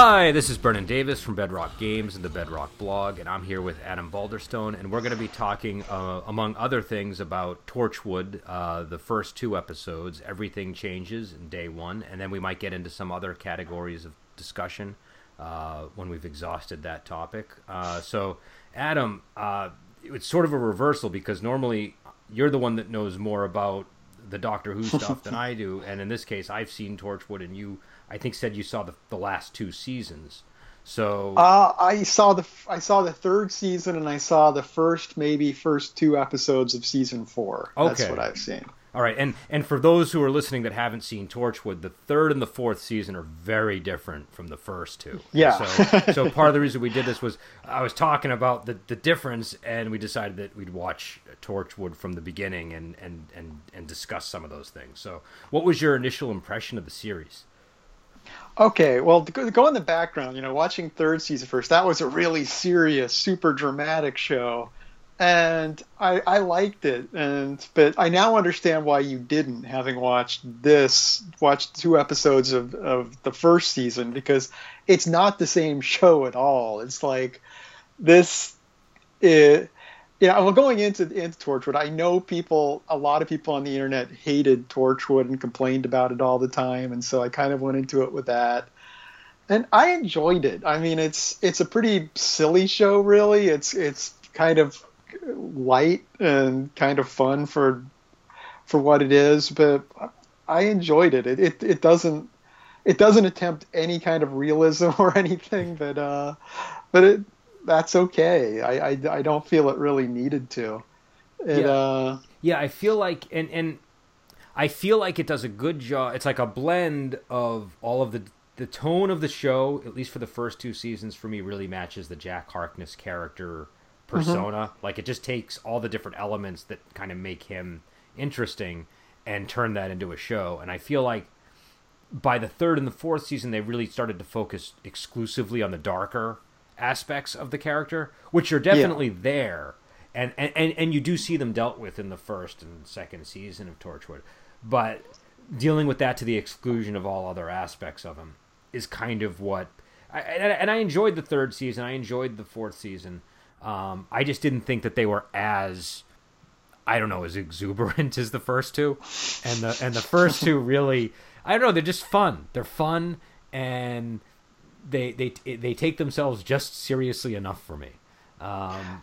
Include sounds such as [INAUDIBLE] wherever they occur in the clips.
Hi, this is Brennan Davis from Bedrock Games and the Bedrock blog, and I'm here with Adam Balderstone, and we're going to be talking, uh, among other things, about Torchwood, uh, the first two episodes. Everything changes in day one, and then we might get into some other categories of discussion uh, when we've exhausted that topic. Uh, so, Adam, uh, it's sort of a reversal because normally you're the one that knows more about the Doctor Who stuff than I do, and in this case, I've seen Torchwood, and you I think said you saw the, the last two seasons. So uh, I saw the I saw the third season and I saw the first maybe first two episodes of season four. Okay. That's what I've seen. All right, and and for those who are listening that haven't seen Torchwood, the third and the fourth season are very different from the first two. Yeah. So so [LAUGHS] part of the reason we did this was I was talking about the the difference, and we decided that we'd watch Torchwood from the beginning and and and and discuss some of those things. So, what was your initial impression of the series? Okay, well, to go in the background, you know, watching third season first, that was a really serious, super dramatic show, and I, I liked it. And but I now understand why you didn't, having watched this, watched two episodes of of the first season, because it's not the same show at all. It's like this. It, yeah, well, going into into Torchwood, I know people, a lot of people on the internet hated Torchwood and complained about it all the time, and so I kind of went into it with that, and I enjoyed it. I mean, it's it's a pretty silly show, really. It's it's kind of light and kind of fun for for what it is, but I enjoyed it. It it, it doesn't it doesn't attempt any kind of realism [LAUGHS] or anything, but uh, but it that's okay. I, I, I don't feel it really needed to. It, yeah. Uh, yeah, I feel like and and I feel like it does a good job. It's like a blend of all of the the tone of the show, at least for the first two seasons, for me, really matches the Jack Harkness character persona. Mm-hmm. Like it just takes all the different elements that kind of make him interesting and turn that into a show. And I feel like by the third and the fourth season, they really started to focus exclusively on the darker aspects of the character, which are definitely yeah. there, and, and and and you do see them dealt with in the first and second season of Torchwood, but dealing with that to the exclusion of all other aspects of him is kind of what. I, and I enjoyed the third season. I enjoyed the fourth season. Um, I just didn't think that they were as I don't know as exuberant [LAUGHS] as the first two, and the and the first two [LAUGHS] really I don't know they're just fun. They're fun and they they they take themselves just seriously enough for me. Um,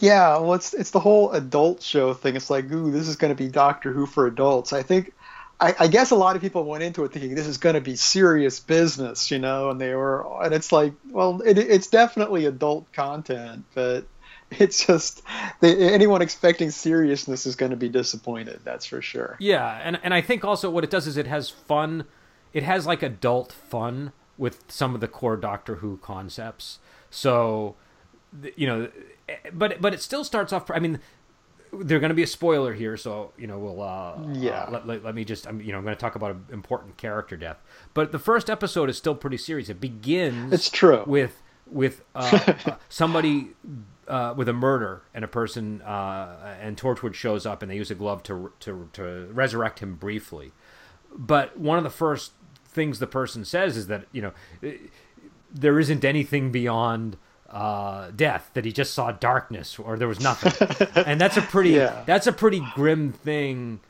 yeah, well, it's it's the whole adult show thing. It's like, ooh, this is going to be Doctor Who for adults. I think, I, I guess a lot of people went into it thinking this is going to be serious business, you know, and they were, and it's like, well, it, it's definitely adult content, but [LAUGHS] it's just they, anyone expecting seriousness is going to be disappointed. That's for sure. Yeah, and and I think also what it does is it has fun. It has like adult fun with some of the core Doctor Who concepts. So, you know, but but it still starts off. I mean, they're going to be a spoiler here, so you know we'll uh, yeah. Uh, let, let, let, me just I'm you know I'm going to talk about an important character death. But the first episode is still pretty serious. It begins. It's true with with uh, uh, [LAUGHS] somebody uh, with a murder and a person uh, and Torchwood shows up and they use a glove to to to resurrect him briefly. But one of the first things the person says is that you know there isn't anything beyond uh, death that he just saw darkness or there was nothing [LAUGHS] and that's a pretty yeah. that's a pretty grim thing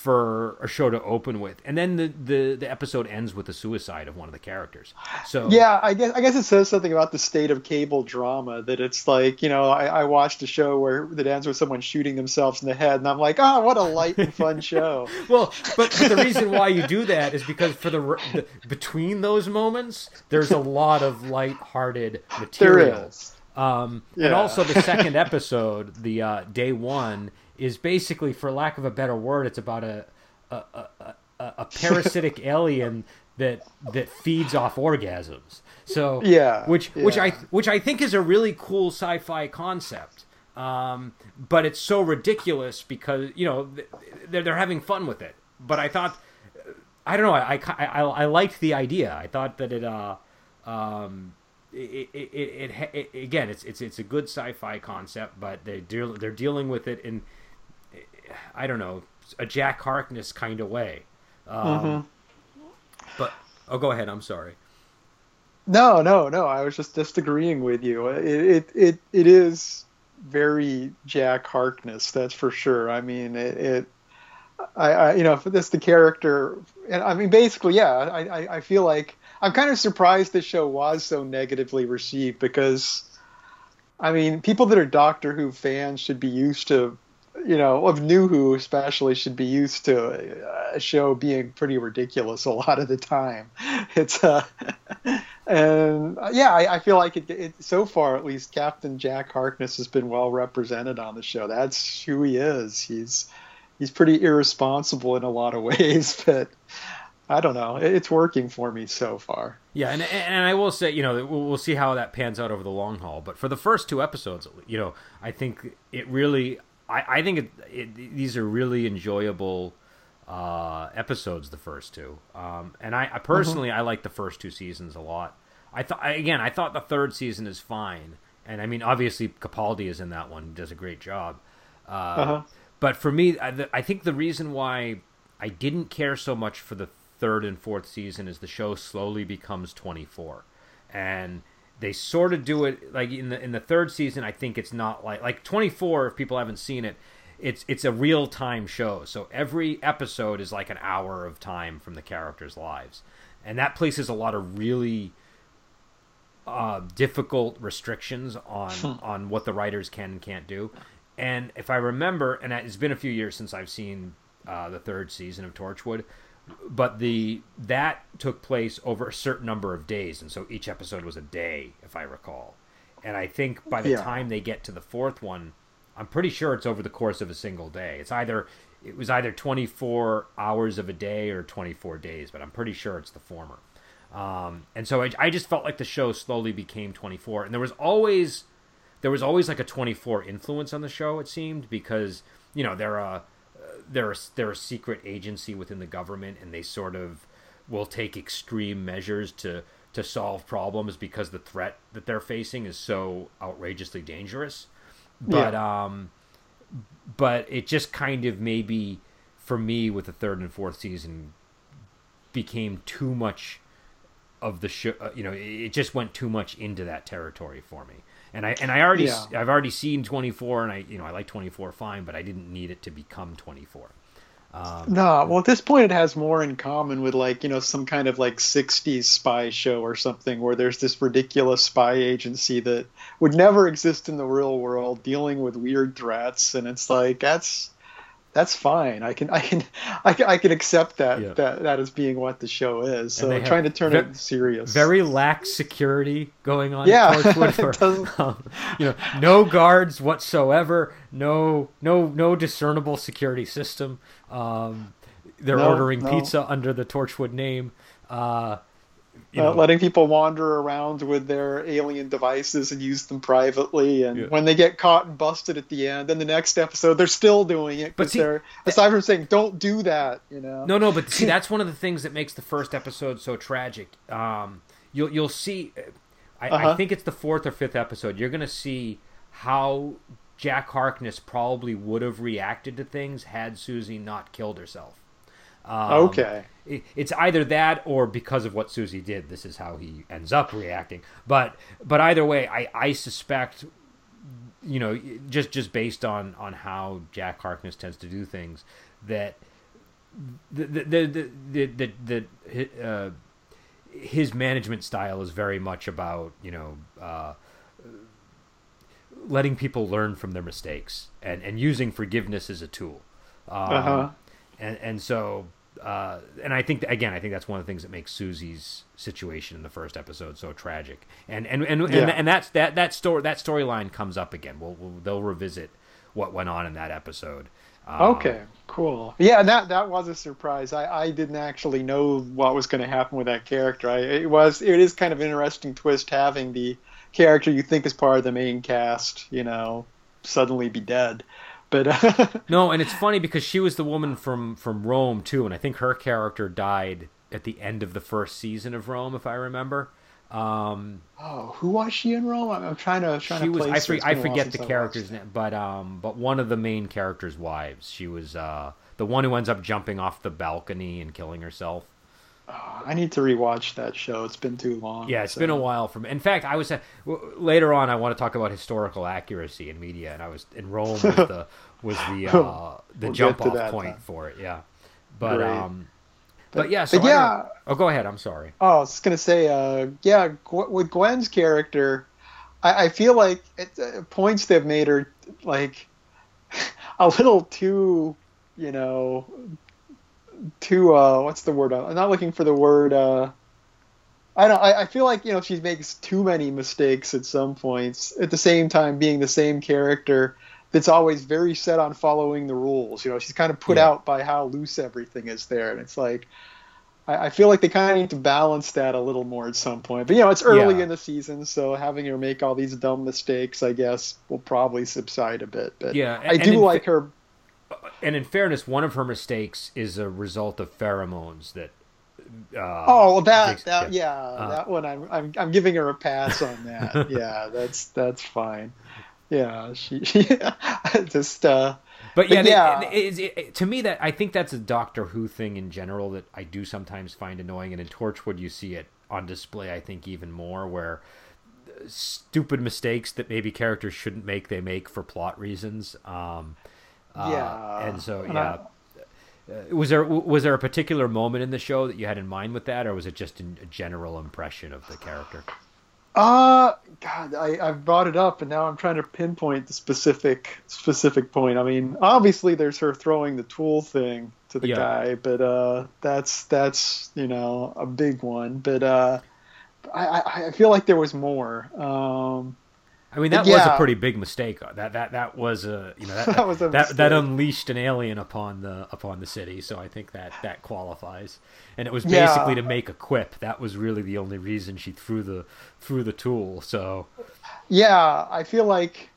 for a show to open with, and then the, the the episode ends with the suicide of one of the characters. So yeah, I guess I guess it says something about the state of cable drama that it's like you know I, I watched a show where that ends with someone shooting themselves in the head, and I'm like, oh, what a light and fun [LAUGHS] show. well, but, but, the reason why you do that is because for the, the between those moments, there's a lot of light-hearted material. There is. Um, yeah. And also the [LAUGHS] second episode, the uh, day one, is basically, for lack of a better word, it's about a a, a, a parasitic [LAUGHS] alien that that feeds off orgasms. So yeah, which yeah. which I which I think is a really cool sci-fi concept. Um, but it's so ridiculous because you know they're they're having fun with it. But I thought I don't know I I, I, I liked the idea. I thought that it uh um it, it, it, it, again it's it's it's a good sci-fi concept, but they deal they're dealing with it in I don't know a Jack Harkness kind of way. Um, mm-hmm. But oh, go ahead. I'm sorry. No, no, no. I was just disagreeing with you. It it it, it is very Jack Harkness, that's for sure. I mean, it, it I, I, you know, for this the character, and I mean, basically, yeah. I, I, I feel like I'm kind of surprised the show was so negatively received because, I mean, people that are Doctor Who fans should be used to, you know, of New Who especially should be used to a show being pretty ridiculous a lot of the time. [LAUGHS] It's uh, [LAUGHS] and yeah, I, I feel like it, it, so far at least Captain Jack Harkness has been well represented on the show. That's who he is. He's he's pretty irresponsible in a lot of [LAUGHS] ways, but I don't know. It's working for me so far. Yeah, and and I will say, you know, we'll see how that pans out over the long haul. But for the first two episodes, you know, I think it really, I, I think it, it, these are really enjoyable uh, episodes. The first two, um, and I, I personally, mm-hmm. I like the first two seasons a lot. I thought again, I thought the third season is fine, and I mean, obviously Capaldi is in that one, he does a great job. Uh, uh-huh. But for me, I, I think the reason why I didn't care so much for the third and fourth season is the show slowly becomes 24 and they sort of do it like in the in the third season i think it's not like like 24 if people haven't seen it it's it's a real time show. So every episode is like an hour of time from the characters lives. And that places a lot of really uh, difficult restrictions on hmm. on what the writers can and can't do. And if i remember and it's been a few years since i've seen uh, the third season of torchwood but the that took place over a certain number of days, and so each episode was a day, if I recall. And I think by the yeah. time they get to the fourth one, I'm pretty sure it's over the course of a single day. It's either it was either 24 hours of a day or 24 days, but I'm pretty sure it's the former. Um, and so I, I just felt like the show slowly became 24, and there was always there was always like a 24 influence on the show. It seemed because you know they're a they're a, they're a secret agency within the government, and they sort of will take extreme measures to to solve problems because the threat that they're facing is so outrageously dangerous. But yeah. um, but it just kind of maybe for me with the third and fourth season became too much of the show. Uh, you know, it just went too much into that territory for me and I and I already yeah. I've already seen 24 and I you know I like 24 fine but I didn't need it to become 24. Um, no, well at this point it has more in common with like you know some kind of like 60s spy show or something where there's this ridiculous spy agency that would never exist in the real world dealing with weird threats and it's like that's that's fine. I can I can [LAUGHS] I can, I can accept that yeah. that that as being what the show is. So trying to turn ve- it serious. Very lax security going on. Yeah, [LAUGHS] for, [LAUGHS] um, you know, no guards whatsoever. No no no discernible security system. Um, they're no, ordering no. pizza under the Torchwood name. Uh, you know, uh, letting people wander around with their alien devices and use them privately. And yeah. when they get caught and busted at the end, then the next episode they're still doing it. But see, they're aside from saying "Don't do that," you know. No, no, but see, [LAUGHS] that's one of the things that makes the first episode so tragic. Um, you'll you'll see. I, uh-huh. I think it's the fourth or fifth episode. You're going to see how Jack Harkness probably would have reacted to things had Suzie not killed herself. Um, okay. It, it's either that or because of what Suzie did, this is how he ends up reacting. But but either way, I, I suspect, you know, just just based on on how Jack Harkness tends to do things, that the the the the, the, the uh, his management style is very much about you know. Uh, letting people learn from their mistakes and, and using forgiveness as a tool. Um, uh-huh and and so uh, and I think again, I think that's one of the things that makes Suzie's situation in the first episode so tragic. And and and yeah. and, and, that's that that story that storyline comes up again. We'll, we'll, they'll revisit what went on in that episode. Um, okay, cool. Yeah, that that was a surprise. I, I didn't actually know what was going to happen with that character. I, it was it is kind of interesting twist having the character you think is part of the main cast, you know, suddenly be dead. But uh, [LAUGHS] no, and it's funny because she was the woman from from Rome too, and I think her character died at the end of the first season of Rome, if I remember. Um, oh, who was she in Rome? I'm, trying to trying she to was. I, for, I forget the character's name, but um, but one of the main characters' wives. She was uh, the one who ends up jumping off the balcony and killing herself. Oh, I need to rewatch that show. It's been too long. Yeah, it's so. been a while from. In fact, I was uh, w- later on. I want to talk about historical accuracy in media, and I was in Rome was the [LAUGHS] was the uh, the We'll jump off that point then. for it. Yeah, but Great. um, but, yeah. So but yeah. Oh, go ahead. I'm sorry. Oh, I was gonna say, uh, yeah, with Gwen's character, I, I feel like at uh, points they've made her like [LAUGHS] a little too, you know, too. Uh, what's the word? I'm not looking for the word. Uh, I don't. I, I feel like you know she makes too many mistakes at some points. At the same time, being the same character that's always very set on following the rules. You know, she's kind of put Yeah. out by how loose everything is there, and it's like. I I feel like they kind of need to balance that a little more at some point. But you know, it's early Yeah. in the season, so having her make all these dumb mistakes, I guess, will probably subside a bit. But Yeah, I do like her. And in fairness, one of her mistakes is a result of pheromones that. Uh, Oh, well, that takes- that yeah. yeah, Uh. that one I'm, I'm I'm giving her a pass on that. [LAUGHS] yeah, that's that's fine. Yeah, she, [LAUGHS] she just uh, But yeah, But yeah. it- it- it- to me that I think that's a Doctor Who thing in general that I do sometimes find annoying, and in Torchwood you see it on display. I think even more where stupid mistakes that maybe characters shouldn't make they make for plot reasons. Um, Yeah. and so And yeah. Uh, was there was there a particular moment in the show that you had in mind with that, or was it just a general impression of the character? Uh, God, I, I've brought it up, and now I'm trying to pinpoint the specific specific point. I mean, obviously, there's her throwing the tool thing to the Yeah. guy, but uh, that's that's you know a big one. But uh, I, I I feel like there was more. Um, I mean, that was a pretty big mistake. Uh, That that that was a you know that That [LAUGHS] that, was a that, that unleashed an alien upon the upon the city. So I think that that qualifies. And it was Yeah. basically to make a quip. That was really the only reason she threw the threw the tool. So yeah, I feel like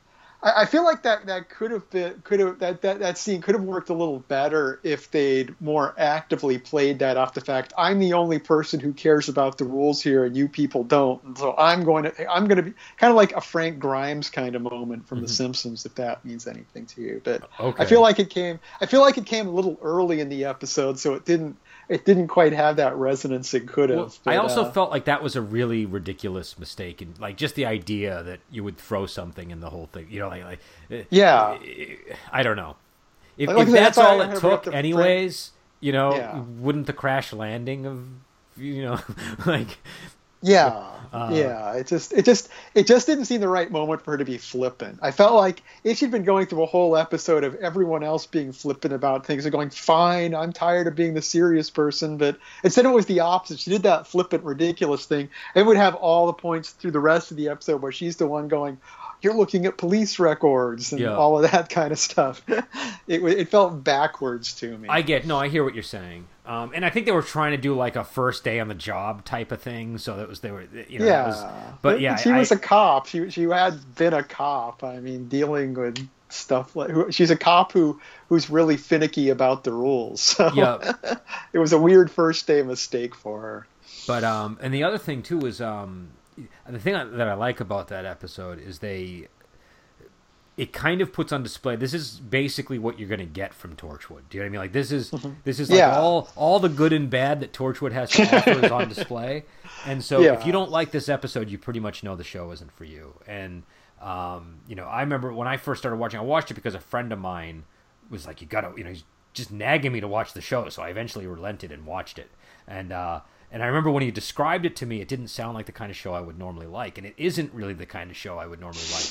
I, I feel like that that could have been could have that, that that scene could have worked a little better if they'd more actively played that off the fact I'm the only person who cares about the rules here and you people don't, and so I'm going to I'm going to be kind of like a Frank Grimes kind of moment from The mm-hmm. Simpsons if that means anything to you. But Okay. I feel like it came I feel like it came a little early in the episode, so it didn't it didn't quite have that resonance it could have. Well, I also uh, felt like that was a really ridiculous mistake, and like just the idea that you would throw something in the whole thing. You know, like, like eh, Yeah. I don't know. If, Like if that's that's all it took, anyways, you know, Yeah. wouldn't the crash landing of you know, [LAUGHS] like Yeah, Uh, yeah. It just, it just, it just didn't seem the right moment for her to be flippant. I felt like if she'd been going through a whole episode of everyone else being flippant about things and going, "Fine, I'm tired of being the serious person," but instead it was the opposite. She did that flippant, ridiculous thing. It would have all the points through the rest of the episode where she's the one going. You're looking at police records and Yeah. all of that kind of stuff. [LAUGHS] it, it felt backwards to me. I get no, I hear what you're saying, um, and I think they were trying to do like a first day on the job type of thing. So that was they were, you know, yeah, was, but yeah, she I- was a cop. She she had been a cop. I mean, dealing with stuff like she's a cop who who's really finicky about the rules. [LAUGHS] So Yeah. it was a weird first day mistake for her. But um, and the other thing too is um, the thing that I like about that episode is they, it kind of puts on display. This is basically what you're going to get from Torchwood. Do you know what I mean? Like this is this is like Yeah. all all the good and bad that Torchwood has to [LAUGHS] offer is on display. And so if you don't like this episode, you pretty much know the show isn't for you. And um, you know, I remember when I first started watching, I watched it because a friend of mine was like, "You gotta," you know, he's just nagging me to watch the show. So I eventually relented and watched it. And uh, and I remember when he described it to me, it didn't sound like the kind of show I would normally like, and it isn't really the kind of show I would normally like.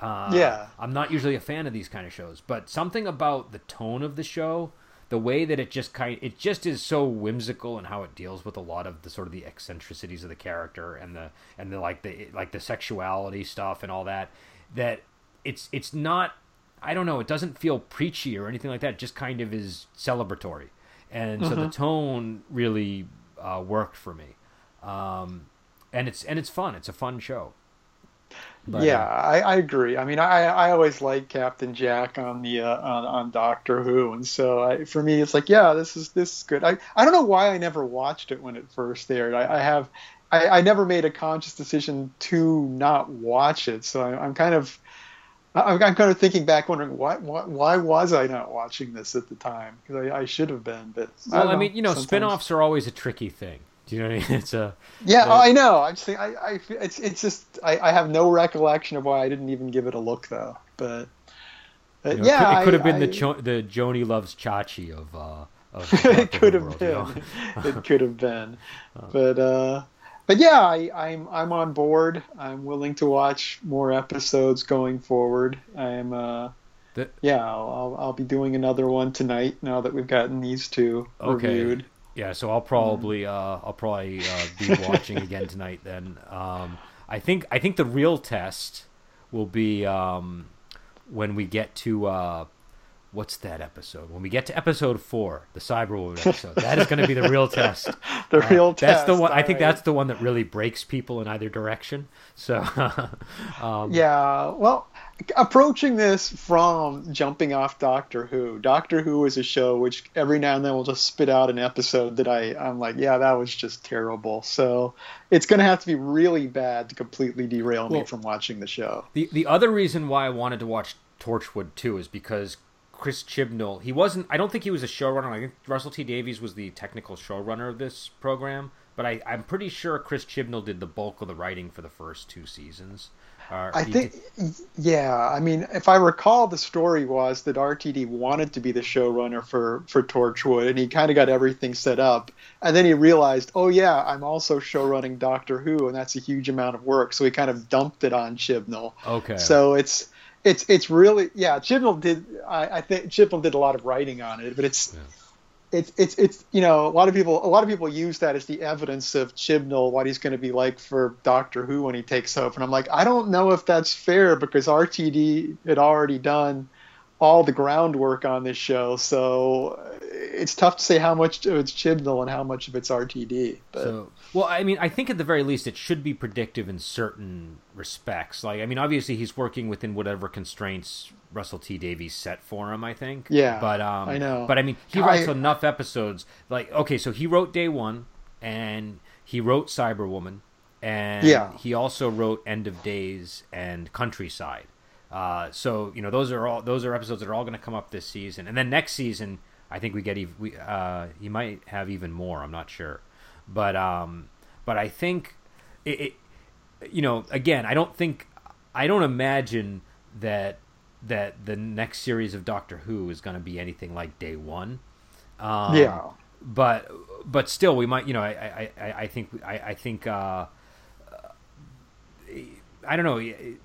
Uh, Yeah. I'm not usually a fan of these kind of shows, but something about the tone of the show, the way that it just kind, it just is so whimsical and how it deals with a lot of the sort of the eccentricities of the character and the and the like the like the sexuality stuff and all that. That it's it's not. I don't know. It doesn't feel preachy or anything like that. It just kind of is celebratory, and so the tone really uh, worked for me. Um, and it's and it's fun. It's a fun show. But, yeah, uh, I, I agree. I mean, I I always liked Captain Jack on the uh, on, on Doctor Who, and so I, for me, it's like, yeah, this is this is good. I I don't know why I never watched it when it first aired. I, I have. I, I never made a conscious decision to not watch it, so I, I'm kind of I'm, I'm kind of thinking back, wondering why, why, why was I not watching this at the time? Because I, I, should have been, but well, I, I mean, you know, sometimes... spin-offs are always a tricky thing. Do you know what I mean? [LAUGHS] It's a yeah, oh, I know. I'm saying I, I it's it's just I, I have no recollection of why I didn't even give it a look though. But, you know, yeah, it could, it could have been the jo- the Joanie loves Chachi of. Uh, it could have been. You know? it could have been. But uh, but yeah, I, I'm I'm on board. I'm willing to watch more episodes going forward. I'm uh, yeah, I'll, I'll, I'll be doing another one tonight now that we've gotten these two okay. reviewed. Yeah, so I'll probably uh, I'll probably uh, be [LAUGHS] watching again tonight. Then um, I think I think the real test will be um, when we get to uh, what's that episode? When we get to episode four, the Cyberwoman episode, that is going to be the real [LAUGHS] test. the uh, real test. That's the one. I think right. that's the one that really breaks people in either direction. So, [LAUGHS] um, yeah. Well, approaching this from jumping off Doctor Who. Doctor Who is a show which every now and then will just spit out an episode that I I'm like, yeah, that was just terrible. So it's going to have to be really bad to completely derail well, me from watching the show. The the other reason why I wanted to watch Torchwood too is because Chris Chibnall. He wasn't. I don't think he was a showrunner. I think Russell T Davies was the technical showrunner of this program. But I, I'm pretty sure Chris Chibnall did the bulk of the writing for the first two seasons. Uh, I think, did... yeah. I mean, if I recall, the story was that RTD wanted to be the showrunner for for Torchwood, and he kind of got everything set up, and then he realized, oh yeah, I'm also showrunning Doctor Who, and that's a huge amount of work. So he kind of dumped it on Chibnall. Okay. So it's it's it's really yeah. Chibnall did I, I think Chibnall did a lot of writing on it, but it's. Yeah. It's, it's it's you know a lot of people a lot of people use that as the evidence of Chibnall what he's going to be like for Doctor Who when he takes over and I'm like I don't know if that's fair because RTD had already done all the groundwork on this show so uh, it's tough to say how much of it's Chibnall and how much of it's RTD. But. So, well, I mean, I think at the very least it should be predictive in certain respects. Like, I mean, obviously he's working within whatever constraints Russell T Davies set for him. I think. Yeah. But um, I know. But I mean, he writes I, enough episodes. Like, okay, so he wrote Day One, and he wrote Cyberwoman, and yeah. he also wrote End of Days and Countrycide. Uh, so you know those are all those are episodes that are all going to come up this season, and then next season I think we get even we uh, he might have even more. I'm not sure, but um, but I think it, it, you know again I don't think I don't imagine that that the next series of Doctor Who is going to be anything like Day One. Um, yeah, but but still we might you know I I, I think I, I think uh, I don't know it,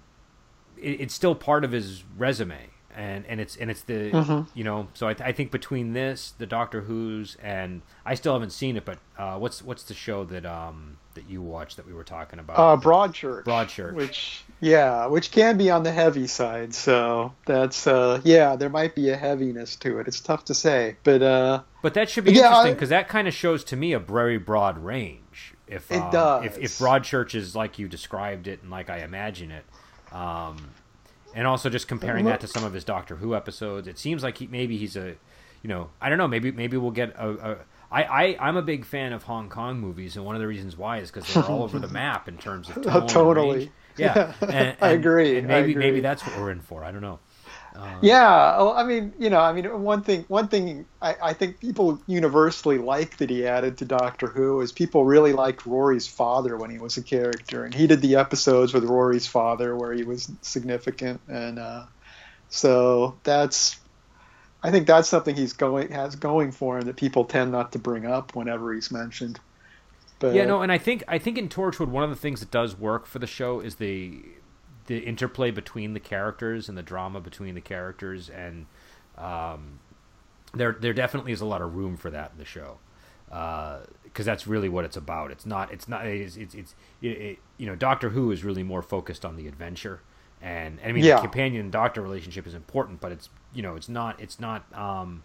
it's still part of his resume and and it's and it's the mm-hmm. you know so I, I think between this the Doctor Who's and I still haven't seen it but uh, what's what's the show that um that you watched that we were talking about? Uh, Broadchurch. Broadchurch. Which yeah which can be on the heavy side so that's uh yeah there might be a heaviness to it. It's tough to say but uh but that should be yeah, interesting because that kind of shows to me a very broad range. If it uh, does if, if Broadchurch is like you described it and like I imagine it um and also just comparing that to some of his Doctor Who episodes, it seems like he maybe he's a, you know, I don't know, maybe maybe we'll get a. a I, I, I'm a big fan of Hong Kong movies, and one of the reasons why is because they're all over the [LAUGHS] map in terms of [LAUGHS] tone totally. Yeah, [LAUGHS] and, and, I agree. And maybe agree. maybe that's what we're in for. I don't know. Um, yeah, well, I mean, you know, I mean, one thing, one thing, I, I, think people universally like that he added to Doctor Who is people really liked Rory's father when he was a character, and he did the episodes with Rory's father where he was significant, and uh, so that's, I think that's something he's going has going for him that people tend not to bring up whenever he's mentioned. But, yeah, no, and I think I think in Torchwood one of the things that does work for the show is the the interplay between the characters and the drama between the characters, and um, there there definitely is a lot of room for that in the show because uh, that's really what it's about. It's not. It's not. It's. It's. it's it, it, you know, Doctor Who is really more focused on the adventure, and, and I mean, yeah. the companion doctor relationship is important, but it's you know, it's not. It's not. Um,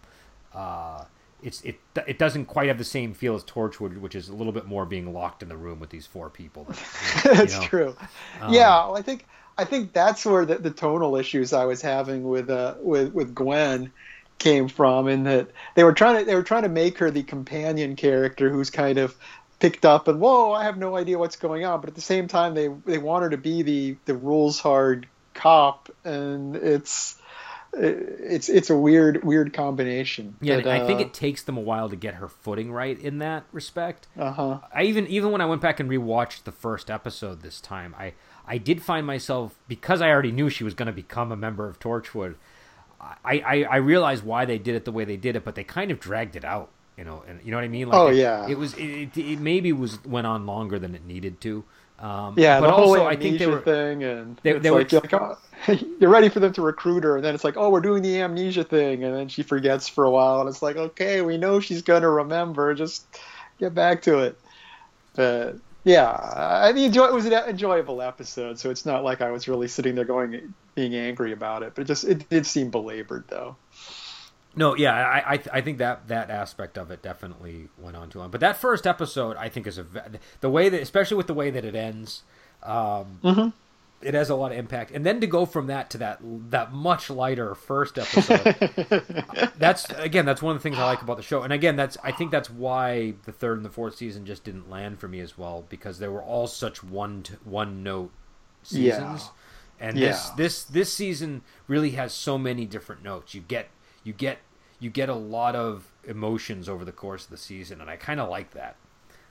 uh, it's it it doesn't quite have the same feel as Torchwood, which is a little bit more being locked in the room with these four people. That, you know, [LAUGHS] that's true. Um, yeah, well, I think I think that's where the, the tonal issues I was having with uh, with with Gwen came from, in that they were trying to they were trying to make her the companion character who's kind of picked up and whoa, I have no idea what's going on, but at the same time they they want her to be the the rules hard cop, and it's it's it's a weird weird combination. Yeah, but, I think uh, it takes them a while to get her footing right in that respect. Uh-huh. I even even when I went back and rewatched the first episode this time, I I did find myself because I already knew she was going to become a member of Torchwood. I, I I realized why they did it the way they did it, but they kind of dragged it out. You know, and you know what I mean? Like Oh, it, yeah. it was it, it, maybe was went on longer than it needed to. Um, Yeah, but the whole also I think they were thing, and they- they were like, you're, like, oh, [LAUGHS] you're ready for them to recruit her, and then it's like, oh, we're doing the amnesia thing, and then she forgets for a while, and it's like, okay, we know she's gonna remember, just get back to it. But yeah, I mean, enjoy, it was an enjoyable episode, so it's not like I was really sitting there going being angry about it, but it just it did seem belabored though. No, yeah, I, I I think that that aspect of it definitely went on too long. But that first episode, I think, is a the way that, especially with the way that it ends, um, Mm-hmm. It has a lot of impact. And then to go from that to that that much lighter first episode, [LAUGHS] that's again, that's one of the things I like about the show. And again, that's I think that's why the third and the fourth season just didn't land for me as well because they were all such one one note seasons. Yeah. And this this this season really has so many different notes. You get you get you get a lot of emotions over the course of the season, and I kind of like that.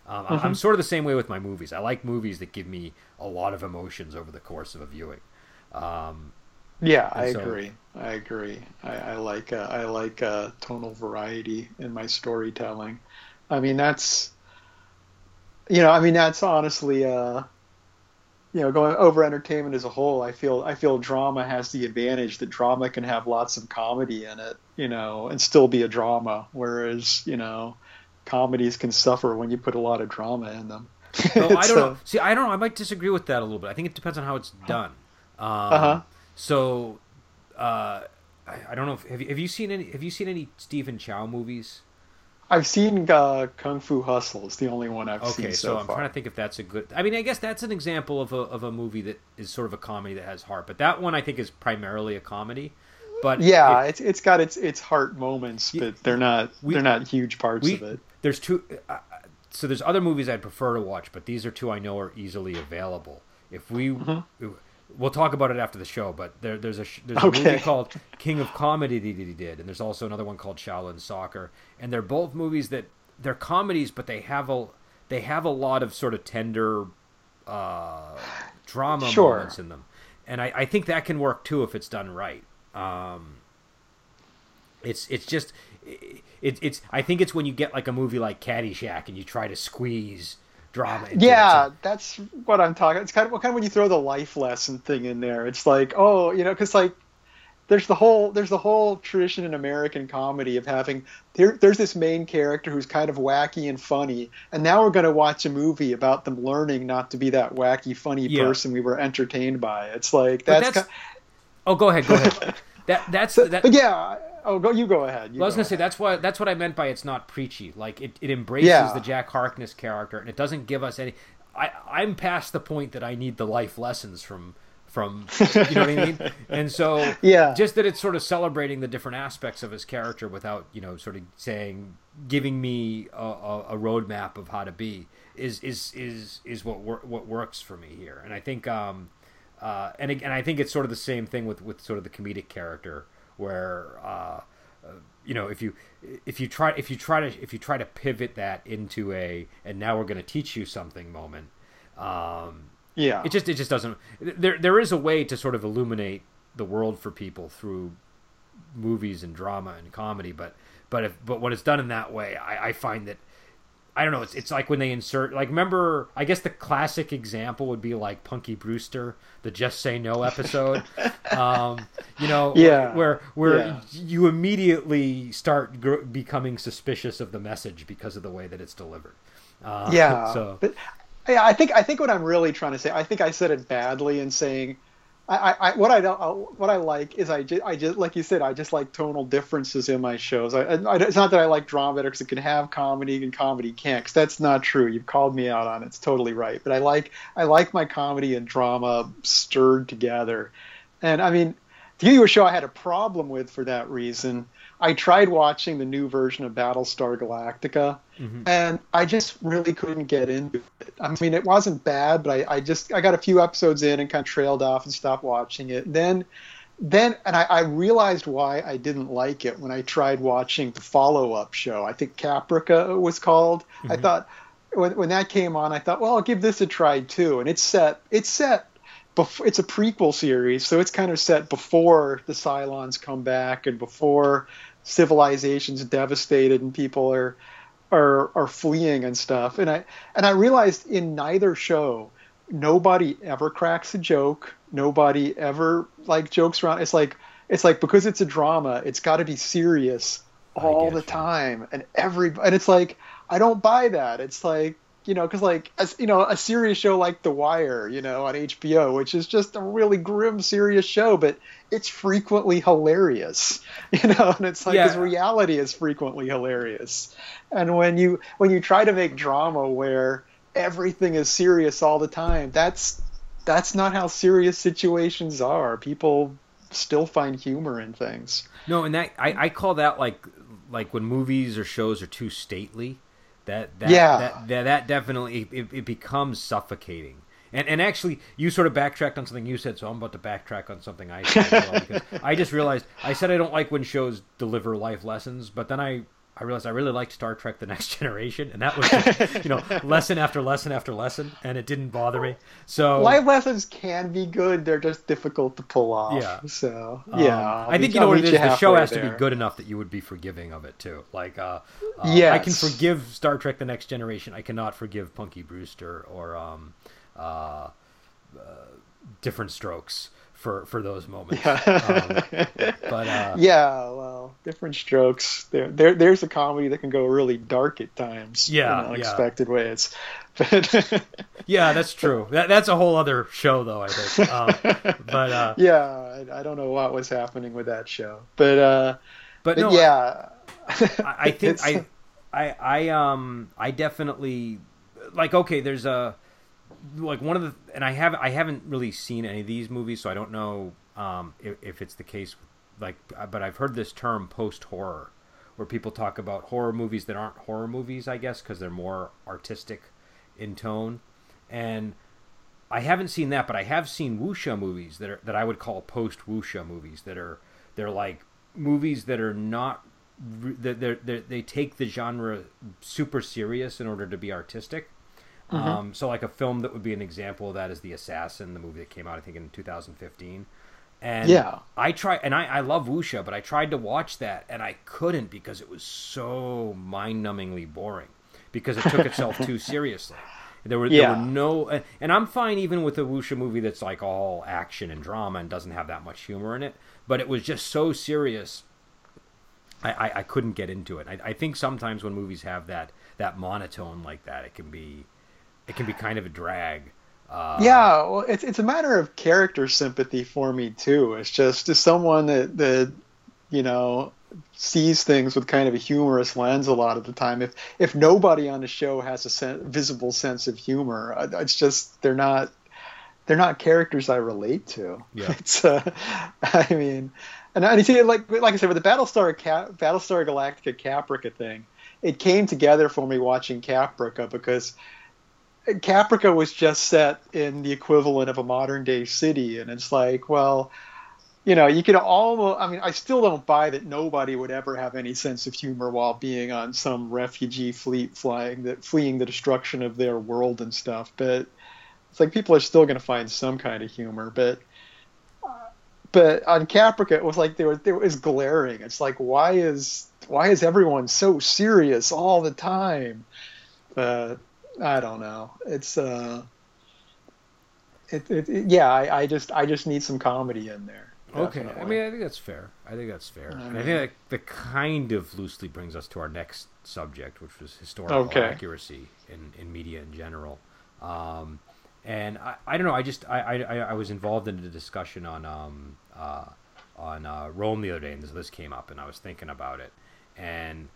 Um, I'm- I'm sort of the same way with my movies. I like movies that give me a lot of emotions over the course of a viewing. Um, Yeah, I so- agree. I agree. I, I like uh, I like uh, tonal variety in my storytelling. I mean, that's you know, I mean, that's honestly, uh, you know, going over entertainment as a whole. I feel I feel drama has the advantage that drama can have lots of comedy in it, you know, and still be a drama, whereas you know, comedies can suffer when you put a lot of drama in them. no, I [LAUGHS] don't know. See, I don't know. I might disagree with that a little bit. I think it depends on how it's done. Um, Uh-huh. So, uh, I, I don't know. If, have, you, have you seen any? Have you seen any Stephen Chow movies? I've seen uh, Kung Fu Hustle. It's the only one I've Okay, seen so, so, I'm far. trying to think if that's a good. I mean, I guess that's an example of a of a movie that is sort of a comedy that has heart. But that one I think is primarily a comedy. But Yeah, it- it's it's got its its heart moments, but they're not we- they're not huge parts we of it. There's two. Uh, so there's other movies I'd prefer to watch, but these are two I know are easily available. If we, Mm-hmm. we'll talk about it after the show, but there, there's a there's a Okay. movie called King of Comedy that he did, and there's also another one called Shaolin Soccer, and they're both movies that they're comedies, but they have a they have a lot of sort of tender uh, drama Sure. moments in them, and I, I think that can work too if it's done right. Um, it's it's just it, it's I think it's when you get like a movie like Caddyshack and you try to squeeze drama. Into Yeah, it. that's what I'm talking. It's kind of kind of when you throw the life lesson thing in there. It's like, oh, you know, because like there's the whole there's the whole tradition in American comedy of having there, there's this main character who's kind of wacky and funny, and now we're going to watch a movie about them learning not to be that wacky, funny Yeah. person we were entertained by. It's like that's, that's- ki- Oh, go ahead, go ahead. [LAUGHS] that that's that. but yeah. Oh, go you go ahead. You Well, I was go gonna say that's what that's what I meant by it's not preachy. Like it, it embraces Yeah. the Jack Harkness character and it doesn't give us any. I I'm past the point that I need the life lessons from from you know what I mean. [LAUGHS] And so Yeah. just that it's sort of celebrating the different aspects of his character without you know sort of saying giving me a, a, a roadmap of how to be is is is is what wor- what works for me here. And I think um uh and ag- and I think it's sort of the same thing with with sort of the comedic character where uh you know if you if you try if you try to if you try to pivot that into a and now we're going to teach you something moment um yeah. it just it just doesn't there there is a way to sort of illuminate the world for people through movies and drama and comedy but but if but when it's done in that way i, I find that I don't know. It's, it's like when they insert like remember. I guess the classic example would be like Punky Brewster, the Just Say No episode. [LAUGHS] um, you know, Yeah. where where Yeah. you immediately start gr- becoming suspicious of the message because of the way that it's delivered. Uh, yeah [LAUGHS] So but yeah, I think I think what I'm really trying to say, I think I said it badly in saying, I, I, what I don't, uh, what I like is I just, I just like you said, I just like tonal differences in my shows. I, I, it's not that I like drama better because it can have comedy and comedy can't, 'cause that's not true. You've called me out on it. It's totally right. But I like I like my comedy and drama stirred together, and I mean. to give you a show I had a problem with for that reason, I tried watching the new version of Battlestar Galactica, mm-hmm. and I just really couldn't get into it. I mean, it wasn't bad, but I, I just I got a few episodes in and kind of trailed off and stopped watching it. Then, then, and I, I realized why I didn't like it when I tried watching the follow-up show. I think Caprica was called. Mm-hmm. I thought when when that came on, I thought, well, I'll give this a try too. And it's set it's set before it's a prequel series, so it's kind of set before the Cylons come back and before civilization's devastated and people are are are fleeing and stuff. And I and I realized in neither show nobody ever cracks a joke. Nobody ever like jokes around. It's like it's like because it's a drama, it's got to be serious all the you. time and every and it's like I don't buy that. It's like you know, because like as you know, a serious show like The Wire, you know, on HBO, which is just a really grim, serious show, but it's frequently hilarious, [LAUGHS] you know, and it's like yeah. reality is frequently hilarious. And when you when you try to make drama where everything is serious all the time, that's that's not how serious situations are. People still find humor in things. No, and that I, I call that like like when movies or shows are too stately that that yeah. that, that, that definitely it, it becomes suffocating. And and actually, you sort of backtracked on something you said, so I'm about to backtrack on something I said. Well, because I just realized I said I don't like when shows deliver life lessons, but then I I realized I really liked Star Trek: The Next [LAUGHS] Generation, and that was just, you know [LAUGHS] lesson after lesson after lesson, and it didn't bother me. So life lessons can be good; they're just difficult to pull off. Yeah. So um, yeah, I think you know what it is. The show has there. to be good enough that you would be forgiving of it too. Like, uh, uh yes. I can forgive Star Trek: The Next Generation. I cannot forgive Punky Brewster or um, uh, uh Diff'rent Strokes for for those moments. Yeah. Um, but uh, [LAUGHS] yeah, well, different Strokes. There, there, there's a comedy that can go really dark at times. Yeah, in unexpected yeah. ways. [LAUGHS] yeah, that's true. That, that's a whole other show, though. I think. Um, [LAUGHS] but uh, yeah, I, I, don't know what was happening with that show, but uh, but, but no, yeah, I, I think I, I, I um, I definitely like. Okay, there's a like one of the and I have I haven't really seen any of these movies, so I don't know um, if, if, it's the case. Like, uh, but I've heard this term post horror, where people talk about horror movies that aren't horror movies, I guess, because they're more artistic in tone. And I haven't seen that, but I have seen wuxia movies that are that I would call post wuxia movies that are they're like movies that are not they're, they're, they take the genre super serious in order to be artistic Mm-hmm. Um, so like a film that would be an example of that is The Assassin, the movie that came out I think in 2015. And yeah, I try and I, I love wuxia, but I tried to watch that and I couldn't because it was so mind-numbingly boring because it took itself too [LAUGHS] seriously. There were yeah. there were no and I'm fine even with a wuxia movie that's like all action and drama and doesn't have that much humor in it, but it was just so serious. I, I, I couldn't get into it. I, I think sometimes when movies have that that monotone like that, it can be it can be kind of a drag. Uh, yeah, well, it's it's a matter of character sympathy for me too. It's just as someone that that you know sees things with kind of a humorous lens a lot of the time. If if nobody on the show has a sen- visible sense of humor, it's just they're not they're not characters I relate to. Yeah. [LAUGHS] It's uh, [LAUGHS] I mean, and, and you see, like like I said, with the Battlestar Battlestar Galactica Caprica thing, it came together for me watching Caprica because Caprica was just set in the equivalent of a modern day city, and it's like, well, you know, you could almost. I mean, I still don't buy that nobody would ever have any sense of humor while being on some refugee fleet flying that fleeing the destruction of their world and stuff. But it's like people are still going to find some kind of humor. But but on Caprica, it was like there was there was glaring. It's like why is why is everyone so serious all the time? Uh, I don't know. It's uh, it, it, it yeah. I, I, just I just need some comedy in there. Definitely. Okay, I mean I think that's fair. I think that's fair. and I think that, that kind of loosely brings us to our next subject, which was historical okay. accuracy in, in media in general. Um, and I, I don't know. I just I, I, I was involved in a discussion on um, uh, on uh, Rome the other day, and this, this came up, and I was thinking about it, and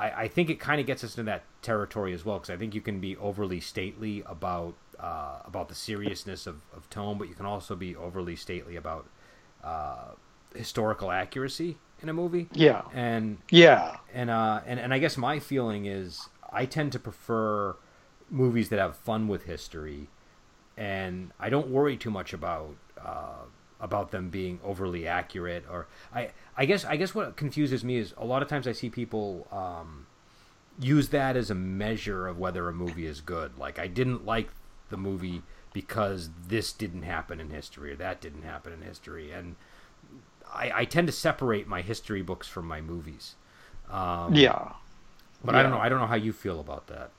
I, I think it kind of gets us into that territory as well because I think you can be overly stately about uh, about the seriousness of, of tone, but you can also be overly stately about uh, historical accuracy in a movie. Yeah. And yeah. And uh and, and I guess my feeling is I tend to prefer movies that have fun with history and I don't worry too much about uh about them being overly accurate or I I guess I guess what confuses me is a lot of times I see people um use that as a measure of whether a movie is good. Like I didn't like the movie because this didn't happen in history or that didn't happen in history and I, I tend to separate my history books from my movies. Um, yeah. But yeah. I don't know. I don't know how you feel about that.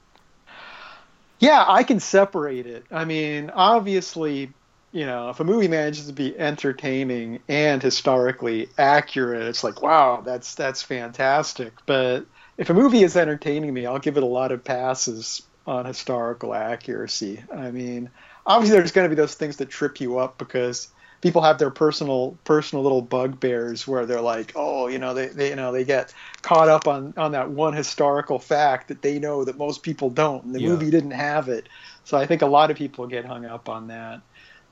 Yeah, I can separate it. I mean, obviously, you know, if a movie manages to be entertaining and historically accurate, it's like, wow, that's that's fantastic. But if a movie is entertaining me, I'll give it a lot of passes on historical accuracy. I mean, obviously there's going to be those things that trip you up because people have their personal personal little bugbears where they're like, oh, you know, they, they you know they get caught up on on that one historical fact that they know that most people don't, and the Yeah. movie didn't have it. So I think a lot of people get hung up on that.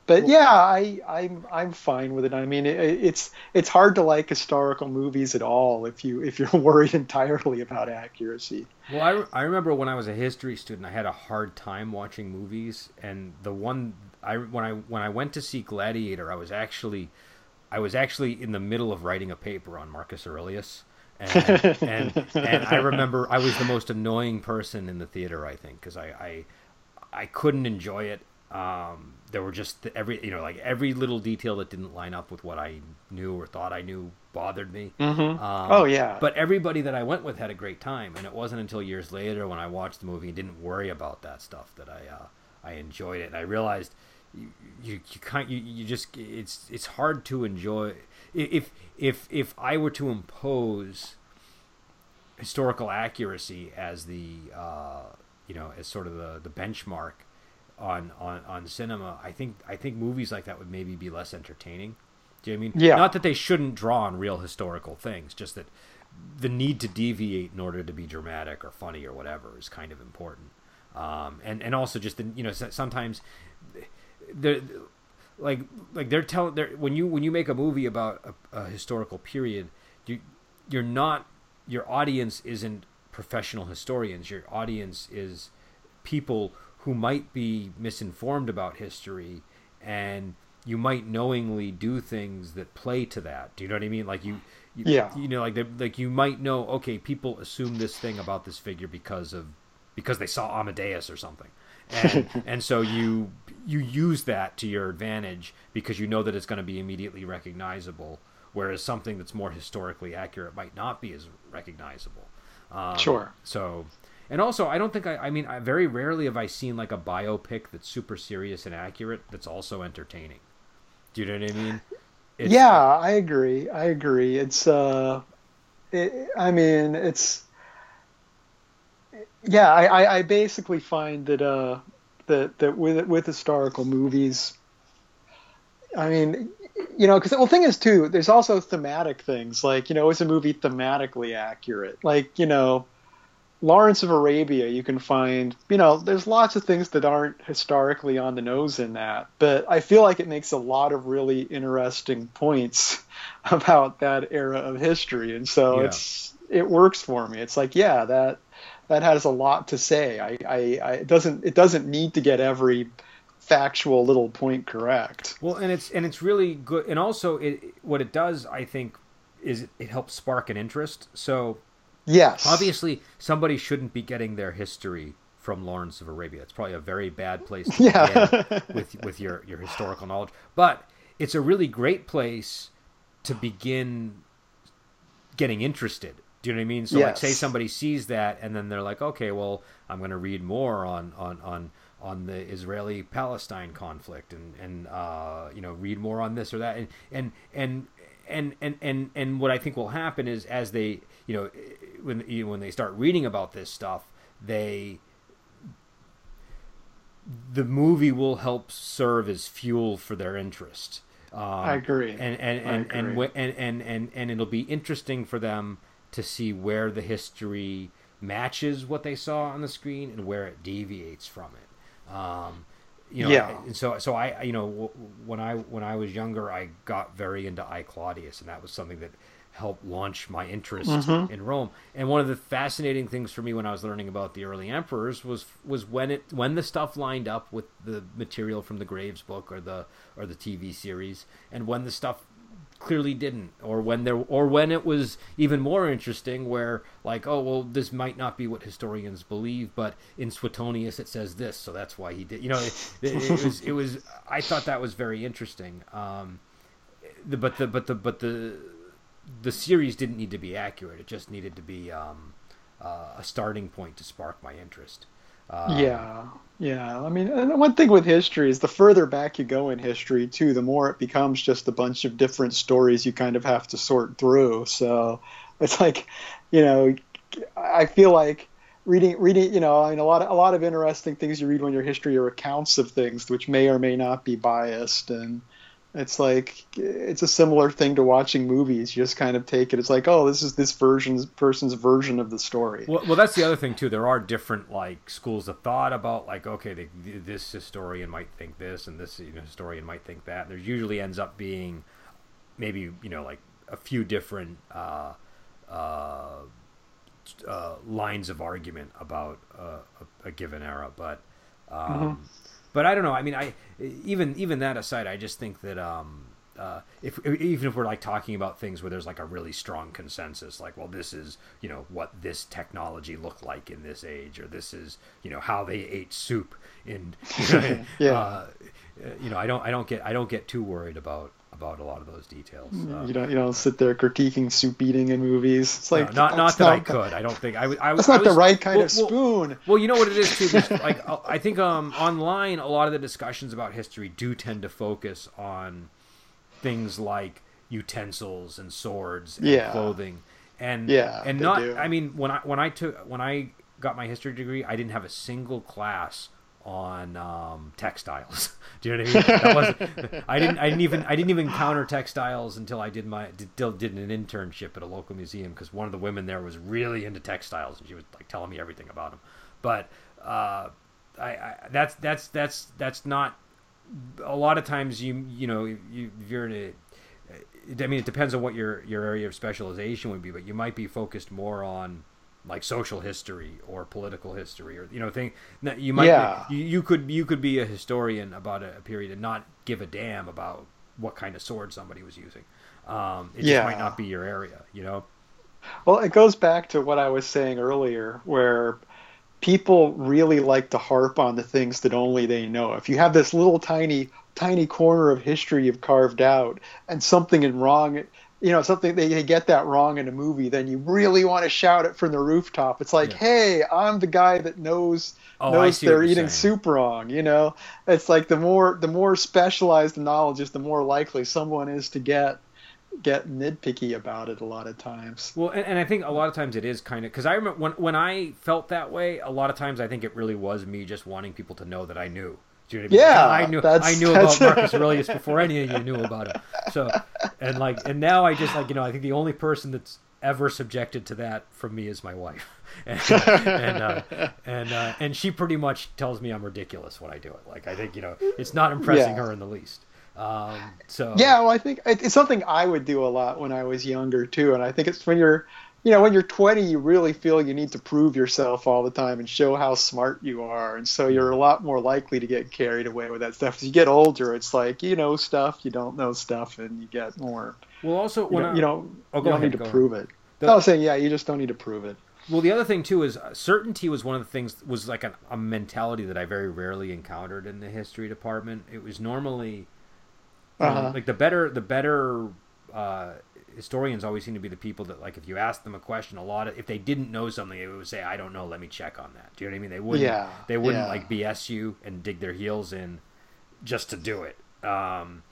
But yeah, I, I'm I'm fine with it. I mean, it, it's it's hard to like historical movies at all if you if you're [LAUGHS] worried entirely about accuracy. Well, I, I remember when I was a history student, I had a hard time watching movies, and the one I when I when I went to see Gladiator, I was actually I was actually in the middle of writing a paper on Marcus Aurelius. And, [LAUGHS] and and I remember I was the most annoying person in the theater. I think because I, I I couldn't enjoy it. Um, there were just every you know like every little detail that didn't line up with what I knew or thought I knew bothered me. Mm-hmm. Um, oh yeah. But everybody that I went with had a great time, and it wasn't until years later when I watched the movie and didn't worry about that stuff that I uh, I enjoyed it, and I realized you you, you can't you, you just it's it's hard to enjoy if if if I were to impose historical accuracy as the uh, you know as sort of the the benchmark on on on cinema, I think I think movies like that would maybe be less entertaining. Do you know what I mean? Yeah. Not that they shouldn't draw on real historical things, just that the need to deviate in order to be dramatic or funny or whatever is kind of important. Um, and and also just the, you know sometimes they're like like they're telling they're when you when you make a movie about a, a historical period you you're not your audience isn't professional historians your audience is people who might be misinformed about history and you might knowingly do things that play to that do you know what i mean like you, you Yeah. you know like they- like you might know okay people assume this thing about this figure because of because they saw amadeus or something and [LAUGHS] and so you you use that to your advantage because you know that it's going to be immediately recognizable whereas something that's more historically accurate might not be as recognizable um, Sure. so and also i don't think i i mean I, very rarely have i seen like a biopic that's super serious and accurate that's also entertaining do you know what i mean It's- yeah, I agree. I agree. It's uh, it, I mean, it's yeah. I, I, I basically find that uh, that that with with historical movies, I mean, you know, because well, the thing is too, there's also thematic things like you know, is a movie thematically accurate? Like you know, Lawrence of Arabia, you can find, you know, there's lots of things that aren't historically on the nose in that, but I feel like it makes a lot of really interesting points [LAUGHS] about that era of history, and so Yeah. it's it works for me. It's like, yeah, that that has a lot to say. I, I, I it doesn't it doesn't need to get every factual little point correct. Well, and it's and it's really good, and also it what it does, I think, is it helps spark an interest. So Yes, obviously, somebody shouldn't be getting their history from Lawrence of Arabia. It's probably a very bad place to Yeah. begin with with your your historical knowledge, but it's a really great place to begin getting interested. Do you know what I mean? So, like, Yes. say somebody sees that, and then they're like, "Okay, well, I'm going to read more on on on on the Israeli Palestine conflict, and and uh, you know, read more on this or that." And and and and and and and what I think will happen is as they, you know, when you know, when they start reading about this stuff, they the movie will help serve as fuel for their interest. Um, I agree. and and and and, agree. and and and and it'll be interesting for them to see where the history matches what they saw on the screen and where it deviates from it. Um, you know, Yeah. and so so I you know when I when I was younger, I got very into I Claudius, and that was something that helped launch my interest Mm-hmm. in Rome. And one of the fascinating things for me when I was learning about the early emperors was was when it when the stuff lined up with the material from the Graves book or the or the TV series, and when the stuff clearly didn't or when there or when it was even more interesting where like oh well this might not be what historians believe but in Suetonius it says this so that's why he did you know it, it, it was it was I thought that was very interesting um the, but the but the but the the series didn't need to be accurate it just needed to be um uh, a starting point to spark my interest um, Yeah, yeah. I mean, one thing with history is the further back you go in history, too, the more it becomes just a bunch of different stories you kind of have to sort through. So it's like, you know, I feel like reading, reading, you know, I mean, a lot of a lot of interesting things you read when you're history are accounts of things which may or may not be biased and. It's like it's a similar thing to watching movies. You just kind of take it. It's like, oh, this is this version's person's version of the story. Well, well, that's the other thing too. There are different like schools of thought about like okay, they, this historian might think this, and this you know, historian might think that. There usually ends up being maybe you know like a few different uh, uh, uh, lines of argument about uh, a, a given era, but um, but I don't know. I mean, I even even that aside, I just think that um, uh, if even if we're like talking about things where there's like a really strong consensus, like well, this is you know what this technology looked like in this age, or this is you know how they ate soup in you [LAUGHS] know, [LAUGHS] Yeah. uh, you know I don't I don't get I don't get too worried about about a lot of those details. Uh, You don't you don't sit there critiquing soup eating in movies. It's like no, not not that I could. I don't think I would. I, was- That's not I the right kind well- of spoon. Well, you know what it is too. [LAUGHS] Like uh, I think um, online, a lot of the discussions about history do tend to focus on things like utensils and swords and Yeah. clothing, and Yeah, and not. do. I mean, when I when I took when I got my history degree, I didn't have a single class on um, textiles. [LAUGHS] Do you know what I mean? I didn't. I didn't even. I didn't even encounter textiles until I did my did, did an internship at a local museum because one of the women there was really into textiles and she was like telling me everything about them. But uh, I, I that's that's that's that's not. A lot of times you you know you if you're in a I mean, it depends on what your your area of specialization would be, but you might be focused more on like social history or political history or you know thing. no, You might Yeah. you, you could you could be a historian about a, a period and not give a damn about what kind of sword somebody was using. Um, it Yeah. just might not be your area, you know. Well, it goes back to what I was saying earlier, where people really like to harp on the things that only they know. If you have this little tiny, tiny corner of history you've carved out, and something is wrong, you know, something they, they get that wrong in a movie, then you really want to shout it from the rooftop. It's like, Yeah. hey, I'm the guy that knows Oh, knows they're eating saying. soup wrong. You know, it's like the more the more specialized the knowledge is, the more likely someone is to get get nitpicky about it a lot of times. Well, and, and I think a lot of times it is kind of because I remember when when I felt that way. A lot of times I think it really was me just wanting people to know that I knew. Do you know what I mean? Yeah, I knew I knew about [LAUGHS] Marcus Aurelius before any of you knew about him. So, and like, and now I just like you know I think the only person that's ever subjected to that from me is my wife, [LAUGHS] and and uh, and, uh, and she pretty much tells me I'm ridiculous when I do it. Like I think you know it's not impressing Yeah. her in the least. Um, so Yeah, well, I think it's something I would do a lot when I was younger too, and I think it's when you're, you know, when you're 20, you really feel you need to prove yourself all the time and show how smart you are, and so you're a lot more likely to get carried away with that stuff. As you get older, it's like you know stuff, you don't know stuff, and you get more. well, also You when don't, I, you don't, Oh, you don't ahead, need to ahead. prove it. The- I was saying, yeah, you just don't need to prove it. Well, the other thing too is uh, certainty was one of the things was like a, a mentality that I very rarely encountered in the history department. It was normally Uh-huh. like the better the better uh, historians always seem to be the people that like if you ask them a question, a lot of if they didn't know something, they would say I don't know, let me check on that. Do you know what I mean? They wouldn't Yeah, they wouldn't yeah. like BS you and dig their heels in just to do it. Um,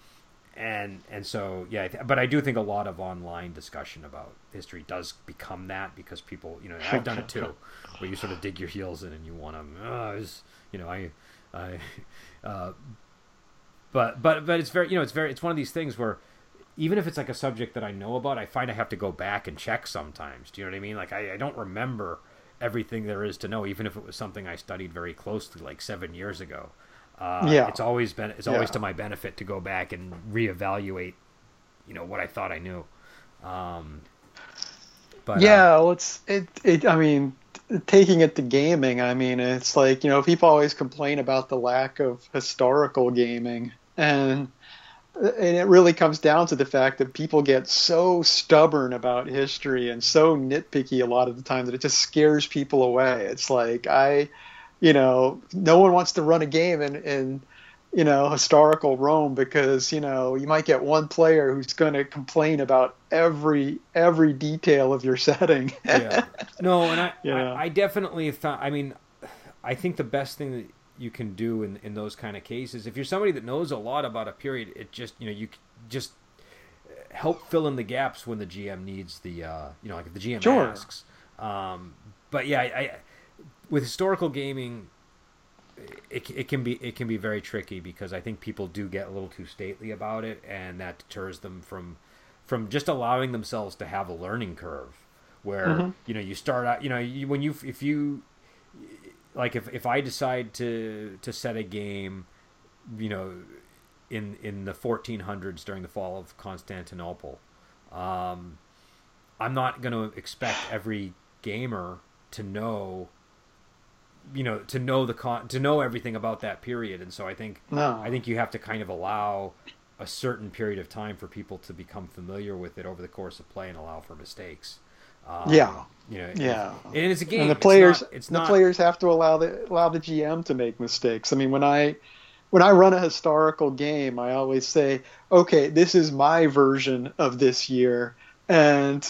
and and so yeah, but I do think a lot of online discussion about history does become that because people, you know, I've done it too, [LAUGHS] where you sort of dig your heels in and you want to, oh, you know, I, I, uh, but but but it's very, you know, it's very, it's one of these things where even if it's like a subject that I know about, I find I have to go back and check sometimes. Do you know what I mean? Like I, I don't remember everything there is to know, even if it was something I studied very closely like seven years ago. uh, Yeah. it's always been it's always Yeah. to my benefit to go back and reevaluate, you know, what I thought I knew. Um, but yeah, well, it's it, it. I mean, taking it to gaming, I mean, it's like you know, people always complain about the lack of historical gaming, and and it really comes down to the fact that people get so stubborn about history and so nitpicky a lot of the time that it just scares people away. It's like I, you know, no one wants to run a game in in you know historical Rome because you know you might get one player who's going to complain about every every detail of your [LAUGHS] setting. yeah. No, and I, Yeah. I, I definitely thought. I mean, I think the best thing that you can do in in those kind of cases, if you're somebody that knows a lot about a period, it just you know you just help fill in the gaps when the GM needs the uh, you know like if the GM Sure. asks. Um, but yeah, I, I with historical gaming. It, it can be it can be very tricky because I think people do get a little too stately about it, and that deters them from from just allowing themselves to have a learning curve where Mhm. you know you start out you know you, when you if you like if, if i decide to to set a game you know in in the 1400s during the fall of constantinople um i'm not going to expect every gamer to know you know to know the con to know everything about that period and so i think No. I think you have to kind of allow a certain period of time for people to become familiar with it over the course of play and allow for mistakes. Um, Yeah. you know, Yeah. and it's a game. and the It's players not- it's the not, players have to allow the allow the GM to make mistakes. I mean, when I when I run a historical game, I always say, "Okay, this is my version of this year," and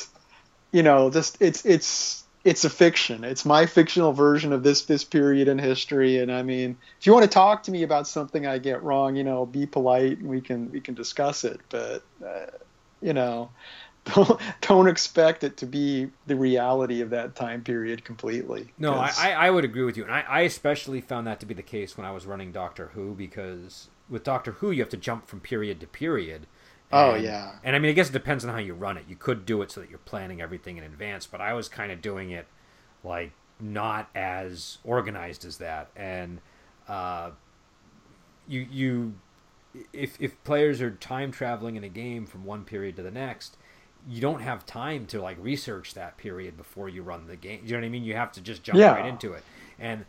you know, just it's it's it's a fiction. It's my fictional version of this this period in history. And I mean, if you want to talk to me about something I get wrong, you know, be polite and we can we can discuss it. But uh, you know, don't [LAUGHS] don't expect it to be the reality of that time period completely. No, I I would agree with you, and I, I especially found that to be the case when I was running Doctor Who because with Doctor Who you have to jump from period to period. Oh, yeah. and I mean I guess it depends on how you run it. You could do it so that you're planning everything in advance, but I was kind of doing it like not as organized as that, and uh, you you if if players are time traveling in a game from one period to the next, you don't have time to like research that period before you run the game. You know what I mean? You have to just jump Yeah. right into it. And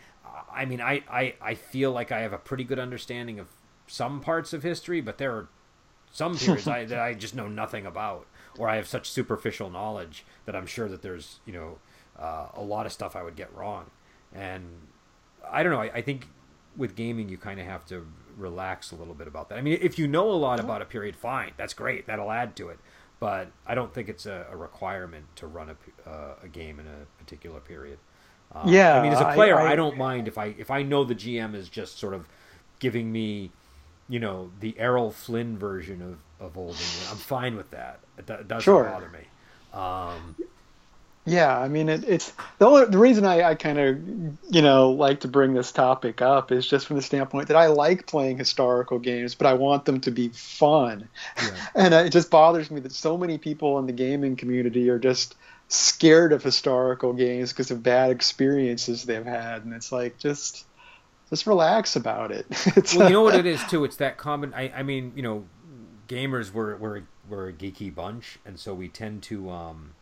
I mean, I, I I feel like I have a pretty good understanding of some parts of history, but there are some [LAUGHS] periods I, that I just know nothing about, or I have such superficial knowledge that I'm sure that there's you know uh, a lot of stuff I would get wrong. And I don't know. I, I think with gaming, you kind of have to relax a little bit about that. I mean, if you know a lot about a period, fine, that's great. That'll add to it. But I don't think it's a, a requirement to run a, uh, a game in a particular period. Um, Yeah, I mean, as a player, I, I- don't mind if I if I know the GM is just sort of giving me, you know, the Errol Flynn version of of old England. I'm fine with that. It doesn't Sure. bother me. Um, Yeah, I mean, it, it's the only the reason I, I kind of you know like to bring this topic up is just from the standpoint that I like playing historical games, but I want them to be fun, Yeah. [LAUGHS] and it just bothers me that so many people in the gaming community are just scared of historical games because of bad experiences they've had, and it's like just just relax about it. [LAUGHS] It's, well, you know what it is too. It's that common. I, I mean, you know, gamers we're we're we're a geeky bunch, and so we tend to. Um,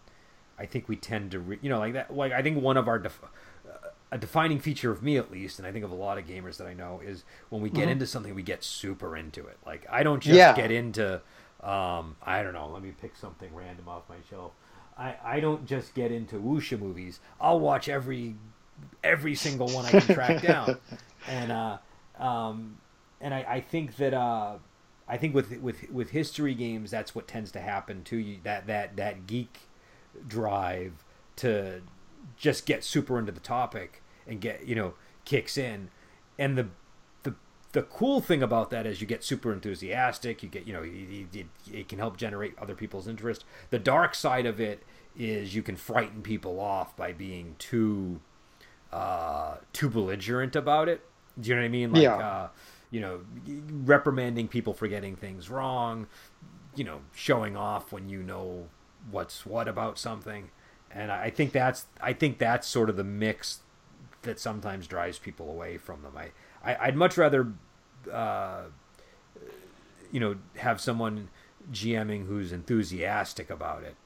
I think we tend to, re, you know, like that. Like I think one of our def, uh, a defining feature of me, at least, and I think of a lot of gamers that I know, is when we get into something, we get super into it. Like I don't just Yeah. get into. Um, I don't know. Let me pick something random off my shelf. I, I don't just get into wuxia movies. I'll watch every every single one I can track down, [LAUGHS] and uh, um, and I, I think that uh, I think with with with history games, that's what tends to happen to you. That that that geek drive to just get super into the topic and get you know kicks in, and the the the cool thing about that is you get super enthusiastic. You get you know it, it, it can help generate other people's interest. The dark side of it is you can frighten people off by being too uh, too belligerent about it. Do you know what I mean? Like, Yeah. uh, you know, reprimanding people for getting things wrong. You know, showing off when you know what's what about something. And I think that's I think that's sort of the mix that sometimes drives people away from them. I, I I'd much rather uh, you know, have someone GMing who's enthusiastic about it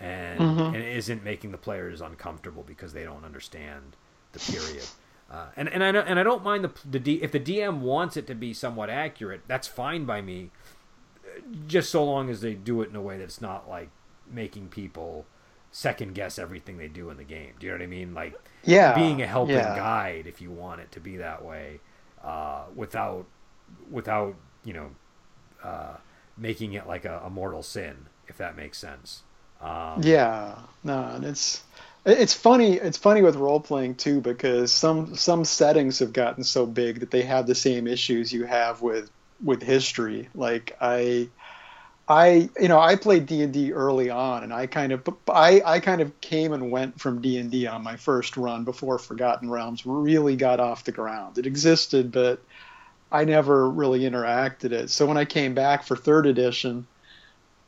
and Mhm. and isn't making the players uncomfortable because they don't understand the period. Uh, and and I and I don't mind the the D, if the DM wants it to be somewhat accurate, that's fine by me. Just so long as they do it in a way that's not like making people second guess everything they do in the game. Do you know what I mean? Like Yeah. being a helping yeah. guide if you want it to be that way, uh, without without you know uh, making it like a, a mortal sin, if that makes sense. Um, Yeah, no, and it's it's funny. It's funny with role playing too because some some settings have gotten so big that they have the same issues you have with with history. Like I, I you know I played D and D early on, and I kind of I I kind of came and went from D and D on my first run before Forgotten Realms really got off the ground. It existed, but I never really interacted it. So when I came back for third edition.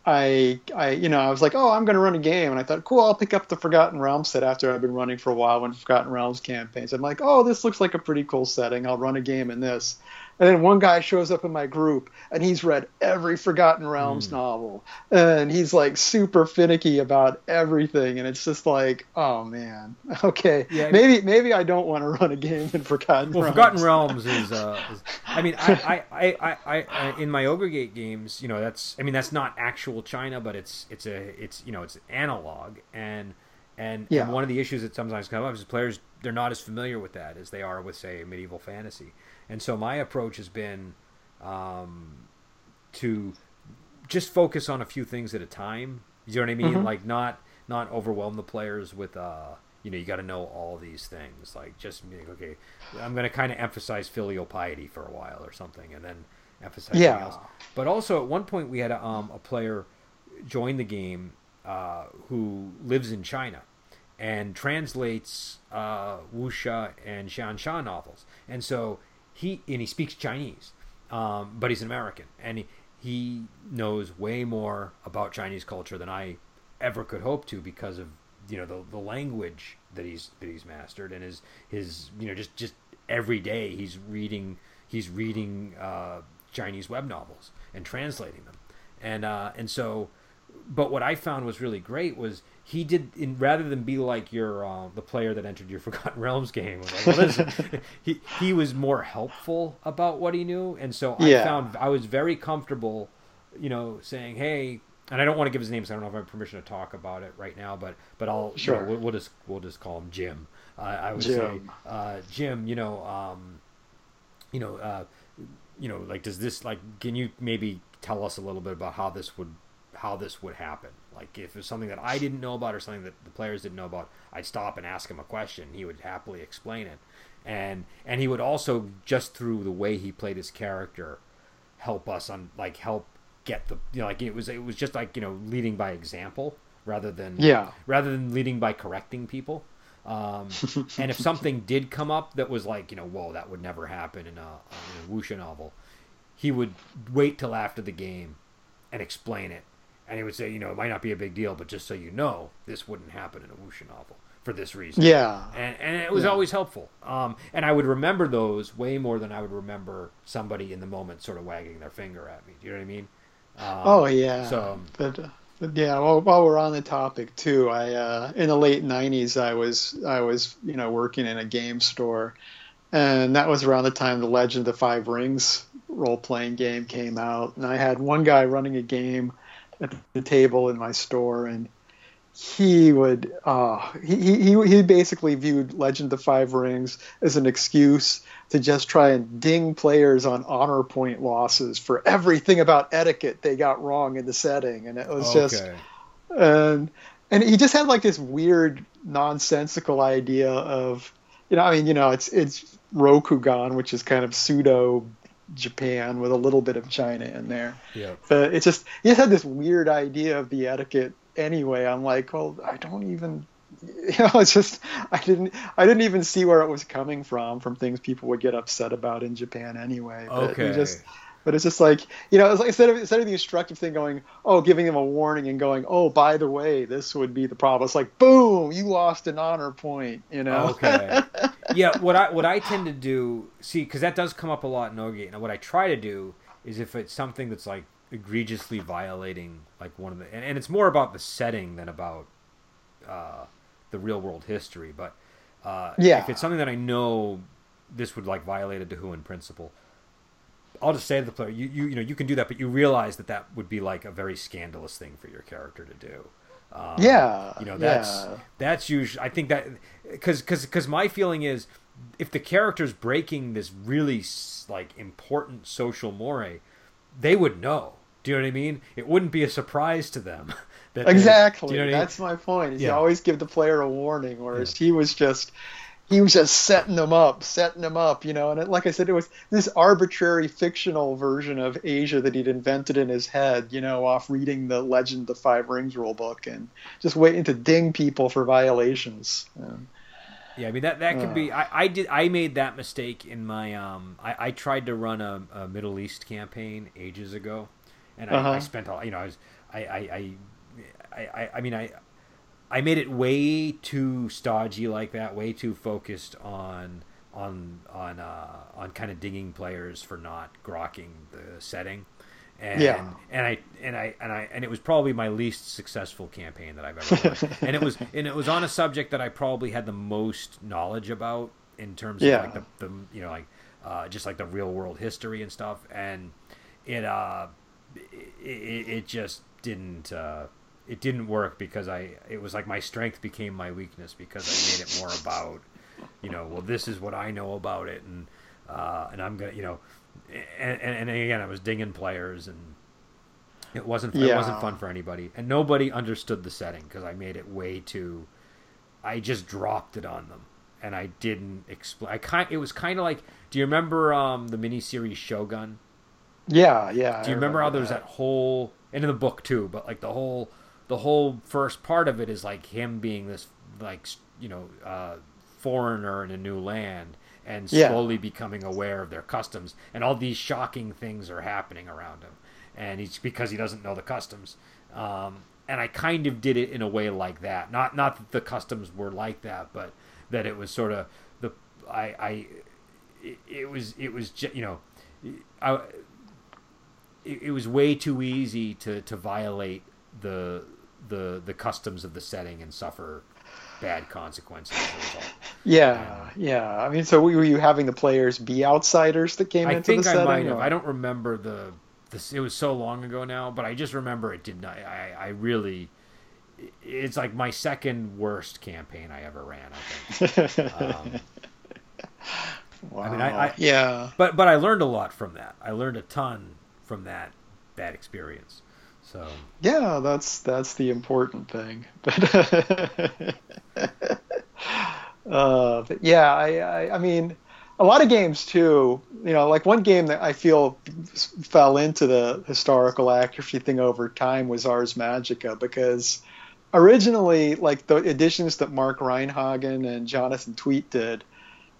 I, I, you know, I was like, oh, I'm going to run a game, and I thought, cool, I'll pick up the Forgotten Realms set after I've been running for a while when Forgotten Realms campaigns. I'm like, oh, this looks like a pretty cool setting. I'll run a game in this. And then one guy shows up in my group, and he's read every Forgotten Realms novel, and he's like super finicky about everything, and it's just like, oh man, [LAUGHS] okay, Yeah, maybe maybe I don't want to run a game in Forgotten Well, Realms. Forgotten Realms is, uh, is I mean, I, [LAUGHS] I, I, I, I, I, in my Ogre Gate games, you know, that's, I mean, that's not actual China, but it's, it's a, it's, you know, it's analog, and, and, Yeah. and one of the issues that sometimes come up is players they're not as familiar with that as they are with, say, medieval fantasy, and so my approach has been, um, to just focus on a few things at a time. You know what I mean? Mhm. Like not, not overwhelm the players with, uh, you know, you got to know all these things. Like just okay, I'm going to kind of emphasize filial piety for a while or something, and then emphasize Yeah. else. But also at one point we had a, um, a player join the game uh, who lives in China and translates uh, wuxia and xianxia novels, and so he and he speaks Chinese, um, but he's an American, and he, he knows way more about Chinese culture than I ever could hope to because of you know the, the language that he's that he's mastered and his his you know just just every day he's reading he's reading uh, Chinese web novels and translating them. And uh, and so but what I found was really great was he did in rather than be like your uh, the player that entered your [LAUGHS] Forgotten Realms game. Like, [LAUGHS] he he was more helpful about what he knew, and so I Yeah. found I was very comfortable, you know, saying, "Hey." And I don't want to give his name, so I don't know if I have permission to talk about it right now. But but I'll you know, Sure. we'll, we'll just we'll just call him Jim. Uh, I would Jim. say uh, Jim. You know, um, you know, uh, you know, like does this like can you maybe tell us a little bit about how this would how this would happen? Like if it's something that I didn't know about or something that the players didn't know about, I'd stop and ask him a question. He would happily explain it, and and he would also just through the way he played his character, help us on like help get the you know like it was it was just like you know leading by example rather than Yeah. rather than leading by correcting people. Um, [LAUGHS] and if something did come up that was like, you know, whoa, that would never happen in a, in a wuxia novel, he would wait till after the game and explain it. And he would say, you know, it might not be a big deal, but just so you know, this wouldn't happen in a wuxia novel for this reason. Yeah. And, and it was Yeah. always helpful. Um, and I would remember those way more than I would remember somebody in the moment sort of wagging their finger at me. Do you know what I mean? Um, Oh yeah. So But, but yeah, well, while we're on the topic too, I uh, in the late '90s, I was I was you know working in a game store, and that was around the time the Legend of the Five Rings role playing game came out, and I had one guy running a game at the table in my store, and he would uh, he, he he basically viewed Legend of the Five Rings as an excuse to just try and ding players on honor point losses for everything about etiquette they got wrong in the setting, and it was just and and he just had like this weird nonsensical idea of you know I mean you know it's it's Rokugan which is kind of pseudo Japan with a little bit of China in there Yeah. but it's just he just had this weird idea of the etiquette anyway I'm like well I don't even [LAUGHS] you know it's just I didn't I didn't even see where it was coming from from things people would get upset about in Japan anyway but he Okay. just but it's just like you know, it's like instead of instead of the instructive thing going, oh, giving them a warning and going, oh, by the way, this would be the problem. It's like, boom, you lost an honor point. You know. Okay. [LAUGHS] yeah, what I what I tend to do, see, because that does come up a lot in OGate. And what I try to do is if it's something that's like egregiously violating like one of the, and, and it's more about the setting than about uh, the real world history. But uh, Yeah. if it's something that I know this would like violate a Dahuan principle, I'll just say to the player, you, you you know you can do that, but you realize that that would be like a very scandalous thing for your character to do. Um, Yeah, you know that's yeah. that's usually I think that because because because my feeling is if the character's breaking this really like important social more, they would know. Do you know what I mean? It wouldn't be a surprise to them. [LAUGHS] they- Exactly. you know what I mean? That's my point. Is Yeah. You always give the player a warning, whereas he was just he was just setting them up, setting them up, you know. And it, like I said, it was this arbitrary fictional version of Asia that he'd invented in his head, you know, off reading the Legend of the Five Rings rule book and just waiting to ding people for violations. Um, Yeah, I mean that that could Uh. be. I, I did. I made that mistake in my. Um, I, I tried to run a, a Middle East campaign ages ago, and I, Uh-huh. I spent all. You know, I was. I, I, I, I I mean I. I made it way too stodgy like that, way too focused on on on uh, on kind of dinging players for not grokking the setting. And, Yeah. and I and I and I and it was probably my least successful campaign that I've ever done. [LAUGHS] and it was and it was on a subject that I probably had the most knowledge about in terms of Yeah. like the, the you know like uh, just like the real world history and stuff and it uh it, it, it just didn't uh it didn't work because I it was like my strength became my weakness because I made it more about you know well this is what I know about it and uh and I'm gonna you know and, and, and again I was dinging players and it wasn't it wasn't fun for anybody and nobody understood the setting because I made it way too I just dropped it on them and I didn't explain I kind it was kind of like do you remember um the miniseries Shogun yeah, yeah. do you remember how there's that whole and in the book too but like the whole the whole first part of it is like him being this like you know uh foreigner in a new land and Yeah. slowly becoming aware of their customs. And all these shocking things are happening around him. And he's because he doesn't know the customs. Um and I kind of did it in a way like that. Not not that the customs were like that but that it was sort of the I I it, it was it was you know I it, it was way too easy to, to violate the the the customs of the setting and suffer bad consequences as a result. Yeah, yeah. I mean, so were you having the players be outsiders that came I into think the I setting? might have. I don't remember the this. It was so long ago now, but I just remember it did not. I I really. It's like my second worst campaign I ever ran. I think. Um, [LAUGHS] wow. mean, I- I- yeah. but but I learned a lot from that. I learned a ton from that bad experience. So Yeah, that's that's the important thing. [LAUGHS] But, uh, but yeah, I, I I mean, a lot of games too. You know, like one game that I feel fell into the historical accuracy thing over time was Ars Magica because originally, like the editions that Mark Rein-Hagen and Jonathan Tweet did.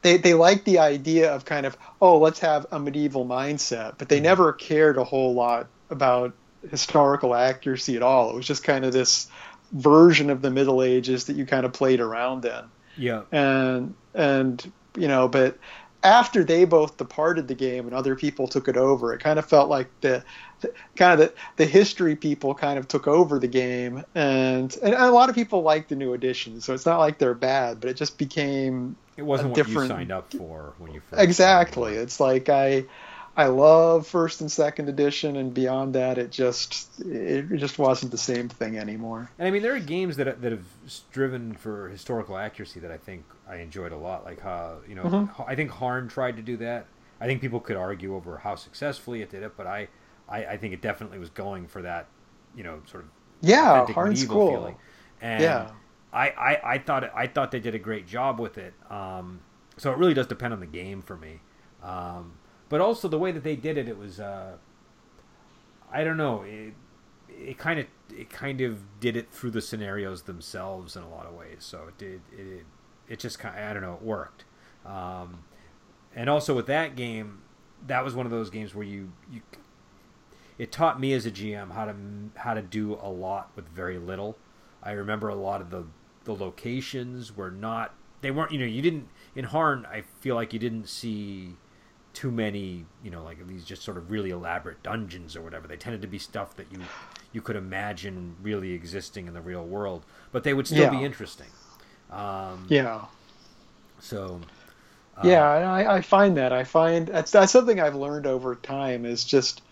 They, they liked the idea of kind of oh let's have a medieval mindset but they never cared a whole lot about historical accuracy at all. It was just kind of this version of the Middle Ages that you kind of played around in. yeah, And and you know, but after they both departed the game and other people took it over, it kind of felt like the, the kind of the, the history people kind of took over the game, and and a lot of people like the new edition, So it's not like they're bad, but it just became it wasn't what different- you signed up for when you first exactly. It's like I I love first and second edition, and beyond that, it just it just wasn't the same thing anymore. And I mean, there are games that that have striven for historical accuracy that I think I enjoyed a lot. Like, uh, you know, Mhm. I think Harn tried to do that. I think people could argue over how successfully it did it, but I, I, I think it definitely was going for that, you know, sort of Yeah, authentic Harn's medieval cool. feeling. And Yeah. I, I, I thought it, I thought they did a great job with it. Um, so it really does depend on the game for me. Um, but also the way that they did it, it was uh, I don't know. It, it kind of it kind of did it through the scenarios themselves in a lot of ways. So it did it it just kind of, I don't know it worked. Um, and also with that game, that was one of those games where you you it taught me as a GM how to how to do a lot with very little. I remember a lot of the the locations were not they weren't. You know, you didn't in Harn. I feel like you didn't see too many. You know, like these just sort of really elaborate dungeons or whatever. They tended to be stuff that you you could imagine really existing in the real world, but they would still Yeah. be interesting. Um, Yeah. So. uh, Yeah, I, I find that. I find that's that's something I've learned over time is just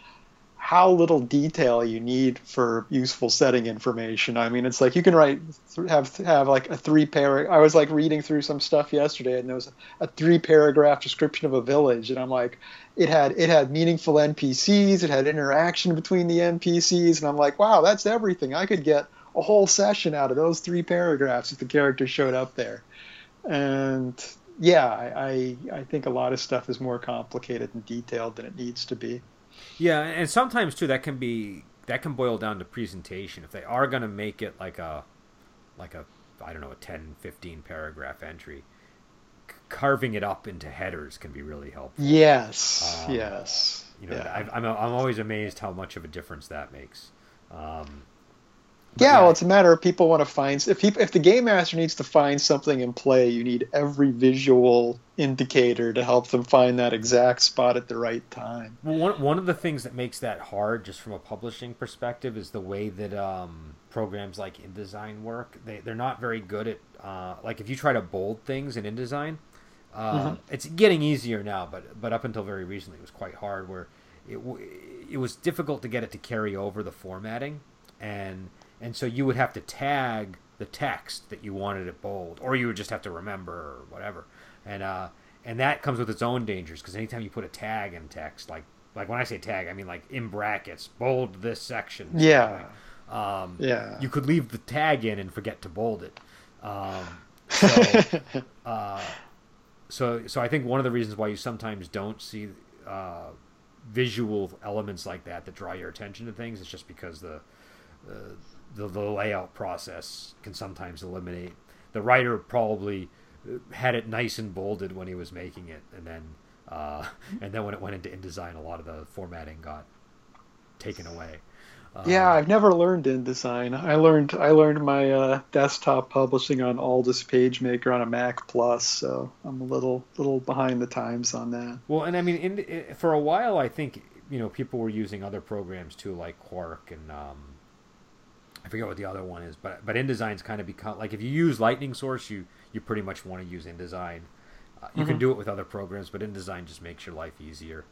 how little detail you need for useful setting information. I mean, it's like you can write have have like a three paragraph. I was like reading through some stuff yesterday, and there was a three paragraph description of a village, and I'm like, it had it had meaningful NPCs, it had interaction between the NPCs, and I'm like, wow, that's everything. I could get a whole session out of those three paragraphs if the character showed up there, and yeah, I, I I think a lot of stuff is more complicated and detailed than it needs to be. Yeah, and sometimes too that can be that can boil down to presentation. If they are going to make it like a like a I don't know a 10 15 paragraph entry, c- carving it up into headers can be really helpful. Yes, Um, yes. You know, yeah. I've, I'm I'm always amazed how much of a difference that makes. Um, yeah, well, it's a matter of people want to find if people, if the game master needs to find something in play, you need every visual indicator to help them find that exact spot at the right time. Well, one one of the things that makes that hard, just from a publishing perspective, is the way that um, programs like InDesign work. They they're not very good at uh, like if you try to bold things in InDesign, uh, it's getting easier now, but but up until very recently, it was quite hard. Where it it was difficult to get it to carry over the formatting, and and so you would have to tag the text that you wanted it bold, or you would just have to remember or whatever, and uh, and that comes with its own dangers because anytime you put a tag in text, like like when I say tag, I mean like in brackets, bold this section. Yeah. Um, Yeah. You could leave the tag in and forget to bold it. Um, [LAUGHS] so, uh, so, so I think one of the reasons why you sometimes don't see uh, visual elements like that that draw your attention to things is just because the, uh, the the layout process can sometimes eliminate. The writer probably had it nice and bolded when he was making it, and then uh, [LAUGHS] and then when it went into InDesign, a lot of the formatting got taken away. Um, Yeah, I've never learned InDesign. I learned I learned my uh, desktop publishing on Aldus PageMaker on a Mac Plus, so I'm a little little behind the times on that. Well, and I mean, in, for a while, I think you know people were using other programs too, like Quark and um, I forget what the other one is, but but InDesign's kind of become like if you use Lightning Source, you you pretty much want to use InDesign. Uh, you can do it with other programs, but InDesign just makes your life easier,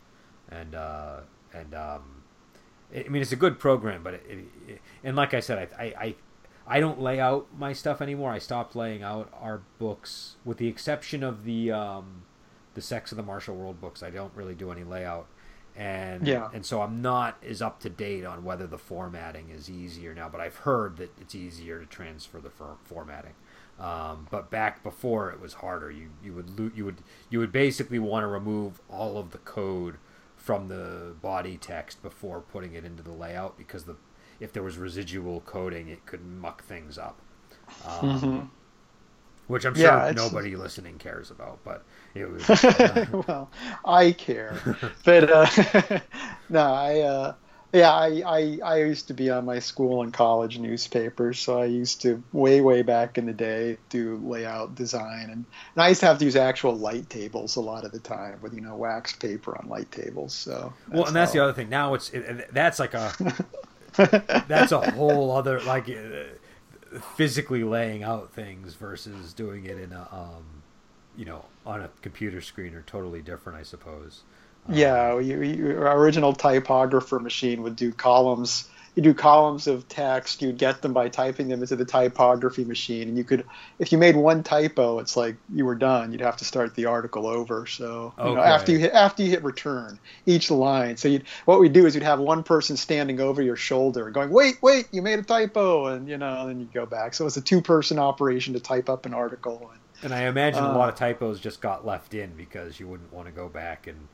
and uh, and um, I I mean it's a good program, but it, it, it- and like I said, I, I I I don't lay out my stuff anymore. I stopped laying out our books, with the exception of the um, the Sects of the Martial World books. I don't really do any layout, and Yeah. and so I'm not as up to date on whether the formatting is easier now. But I've heard that it's easier to transfer the for- formatting. Um, but back before it was harder. You you would lo- you would you would basically want to remove all of the code from the body text before putting it into the layout because the if there was residual coding, it could muck things up. Um, Which I'm sure Yeah, nobody listening cares about, but was. [LAUGHS] well, I care, but uh, [LAUGHS] no, I uh, yeah, I, I I used to be on my school and college newspapers, so I used to way way back in the day do layout design, and, and I used to have to use actual light tables a lot of the time with you know wax paper on light tables. So well, and that's how- the other thing. Now it's it, that's like a [LAUGHS] that's a whole other like uh, physically laying out things versus doing it in a um, you know on a computer screen are totally different, I suppose. Um, Yeah, you, you, your original typographer machine would do columns. You do columns of text. You'd get them by typing them into the typography machine, and you could, if you made one typo, it's like you were done. You'd have to start the article over. So you know, after you hit after you hit return each line. So you'd, what we'd do is you'd have one person standing over your shoulder, going, "Wait, wait, you made a typo," and you know, then you go back. So it was a two-person operation to type up an article. And, And I imagine a Uh, lot of typos just got left in because you wouldn't want to go back and,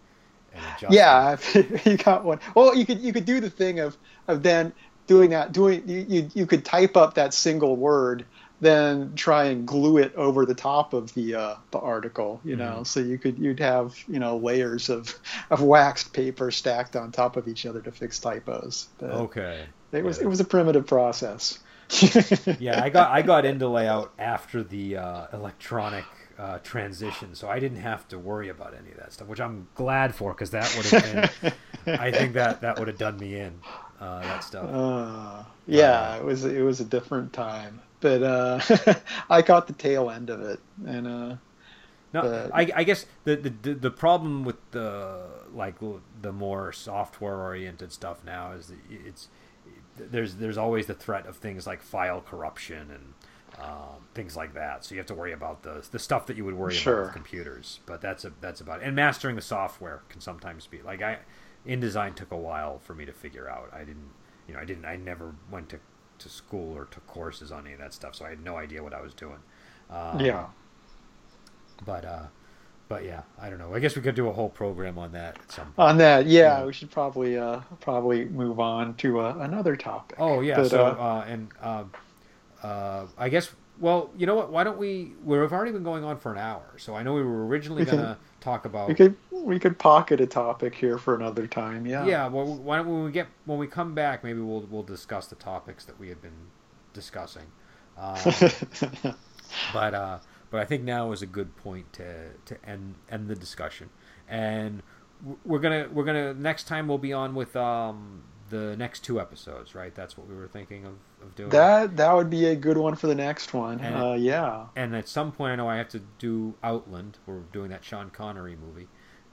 and adjust. Yeah, [LAUGHS] you got one. Well, you could you could do the thing of of then doing that doing you you, you could type up that single word then try and glue it over the top of the uh, the article you know so you could you'd have you know layers of of waxed paper stacked on top of each other to fix typos But Okay. it was Yeah. it was a primitive process [LAUGHS] Yeah, I got I got into layout after the uh, electronic uh, transition, so I didn't have to worry about any of that stuff, which I'm glad for because that would have been. [LAUGHS] I think that that would have done me in uh, that stuff. Uh, yeah, it was it was a different time, but uh, [LAUGHS] I caught the tail end of it, and uh, no, but- I, I guess the, the the problem with the like the more software oriented stuff now is that it's there's there's always the threat of things like file corruption and um, things like that. So you have to worry about the the stuff that you would worry about with computers. But that's a that's about it. And mastering the software can sometimes be like I InDesign took a while for me to figure out. I didn't you know I didn't I never went to to school or took courses on any of that stuff, so I had no idea what I was doing. Um, yeah. but uh, but yeah, I don't know. I guess we could do a whole program on that at some point. On that, yeah, Yeah. we should probably uh, probably move on to uh, another topic. oh yeah. But, so uh, uh, and uh, uh, I guess well, you know what? Why don't we? We've already been going on for an hour, so I know we were originally We gonna talk about. we could we could pocket a topic here for another time. Yeah. yeah. Well, why don't when we get when we come back, maybe we'll we'll discuss the topics that we had been discussing. Um, [LAUGHS] but uh, but I think now is a good point to to end end the discussion, and we're gonna we're gonna next time we'll be on with um the next two episodes, right? That's what we were thinking of, of doing. that that would be a good one for the next one. And- Uh, yeah. and at some point, I know I have to do Outland. We're doing that Sean Connery movie.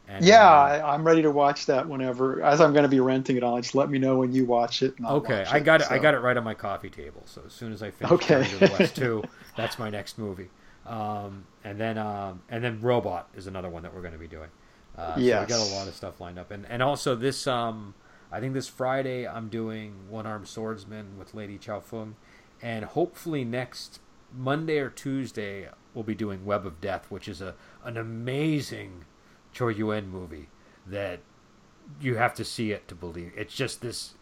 And, Yeah, uh, I, I'm ready to watch that whenever. As I'm going to be renting it I'll just let me know when you watch it. And Okay, watch I got it. I so. got it right on my coffee table. So as soon as I finish Okay. Journey to the West two, [LAUGHS] that's my next movie. Um, and then um, and then Robot is another one that we're going to be doing. Uh, So we got a lot of stuff lined up, and and also this um, I think this Friday I'm doing One Armed Swordsman with Lady Chow Fung, and hopefully next Monday or Tuesday we'll be doing Web of Death, which is a an amazing Chor Yuen movie that you have to see it to believe. It's just this.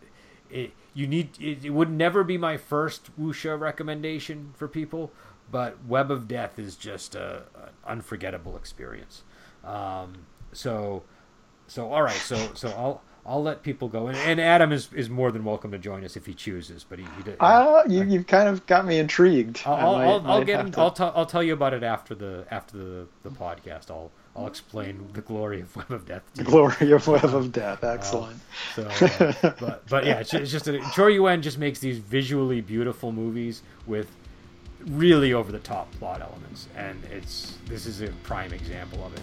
It, you need. It, it would never be my first wuxia recommendation for people, but Web of Death is just a, an unforgettable experience. Um, so, so all right. So so I'll I'll let people go, and, and Adam is, is more than welcome to join us if he chooses. But he, he d- Uh, you, you've kind of got me intrigued. I'll, I'll, might- I'll, get. have In, to- I'll, tell I'll tell you about it after the after the, the podcast. I'll I'll explain the glory of Web of Death. To The glory of Web of Death. Excellent. So, uh, [LAUGHS] but but yeah, it's, it's just a, Chor Yuen just makes these visually beautiful movies with really over the top plot elements, and it's this is a prime example of it.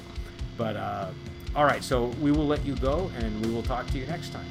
But uh, all right, so we will let you go, and we will talk to you next time.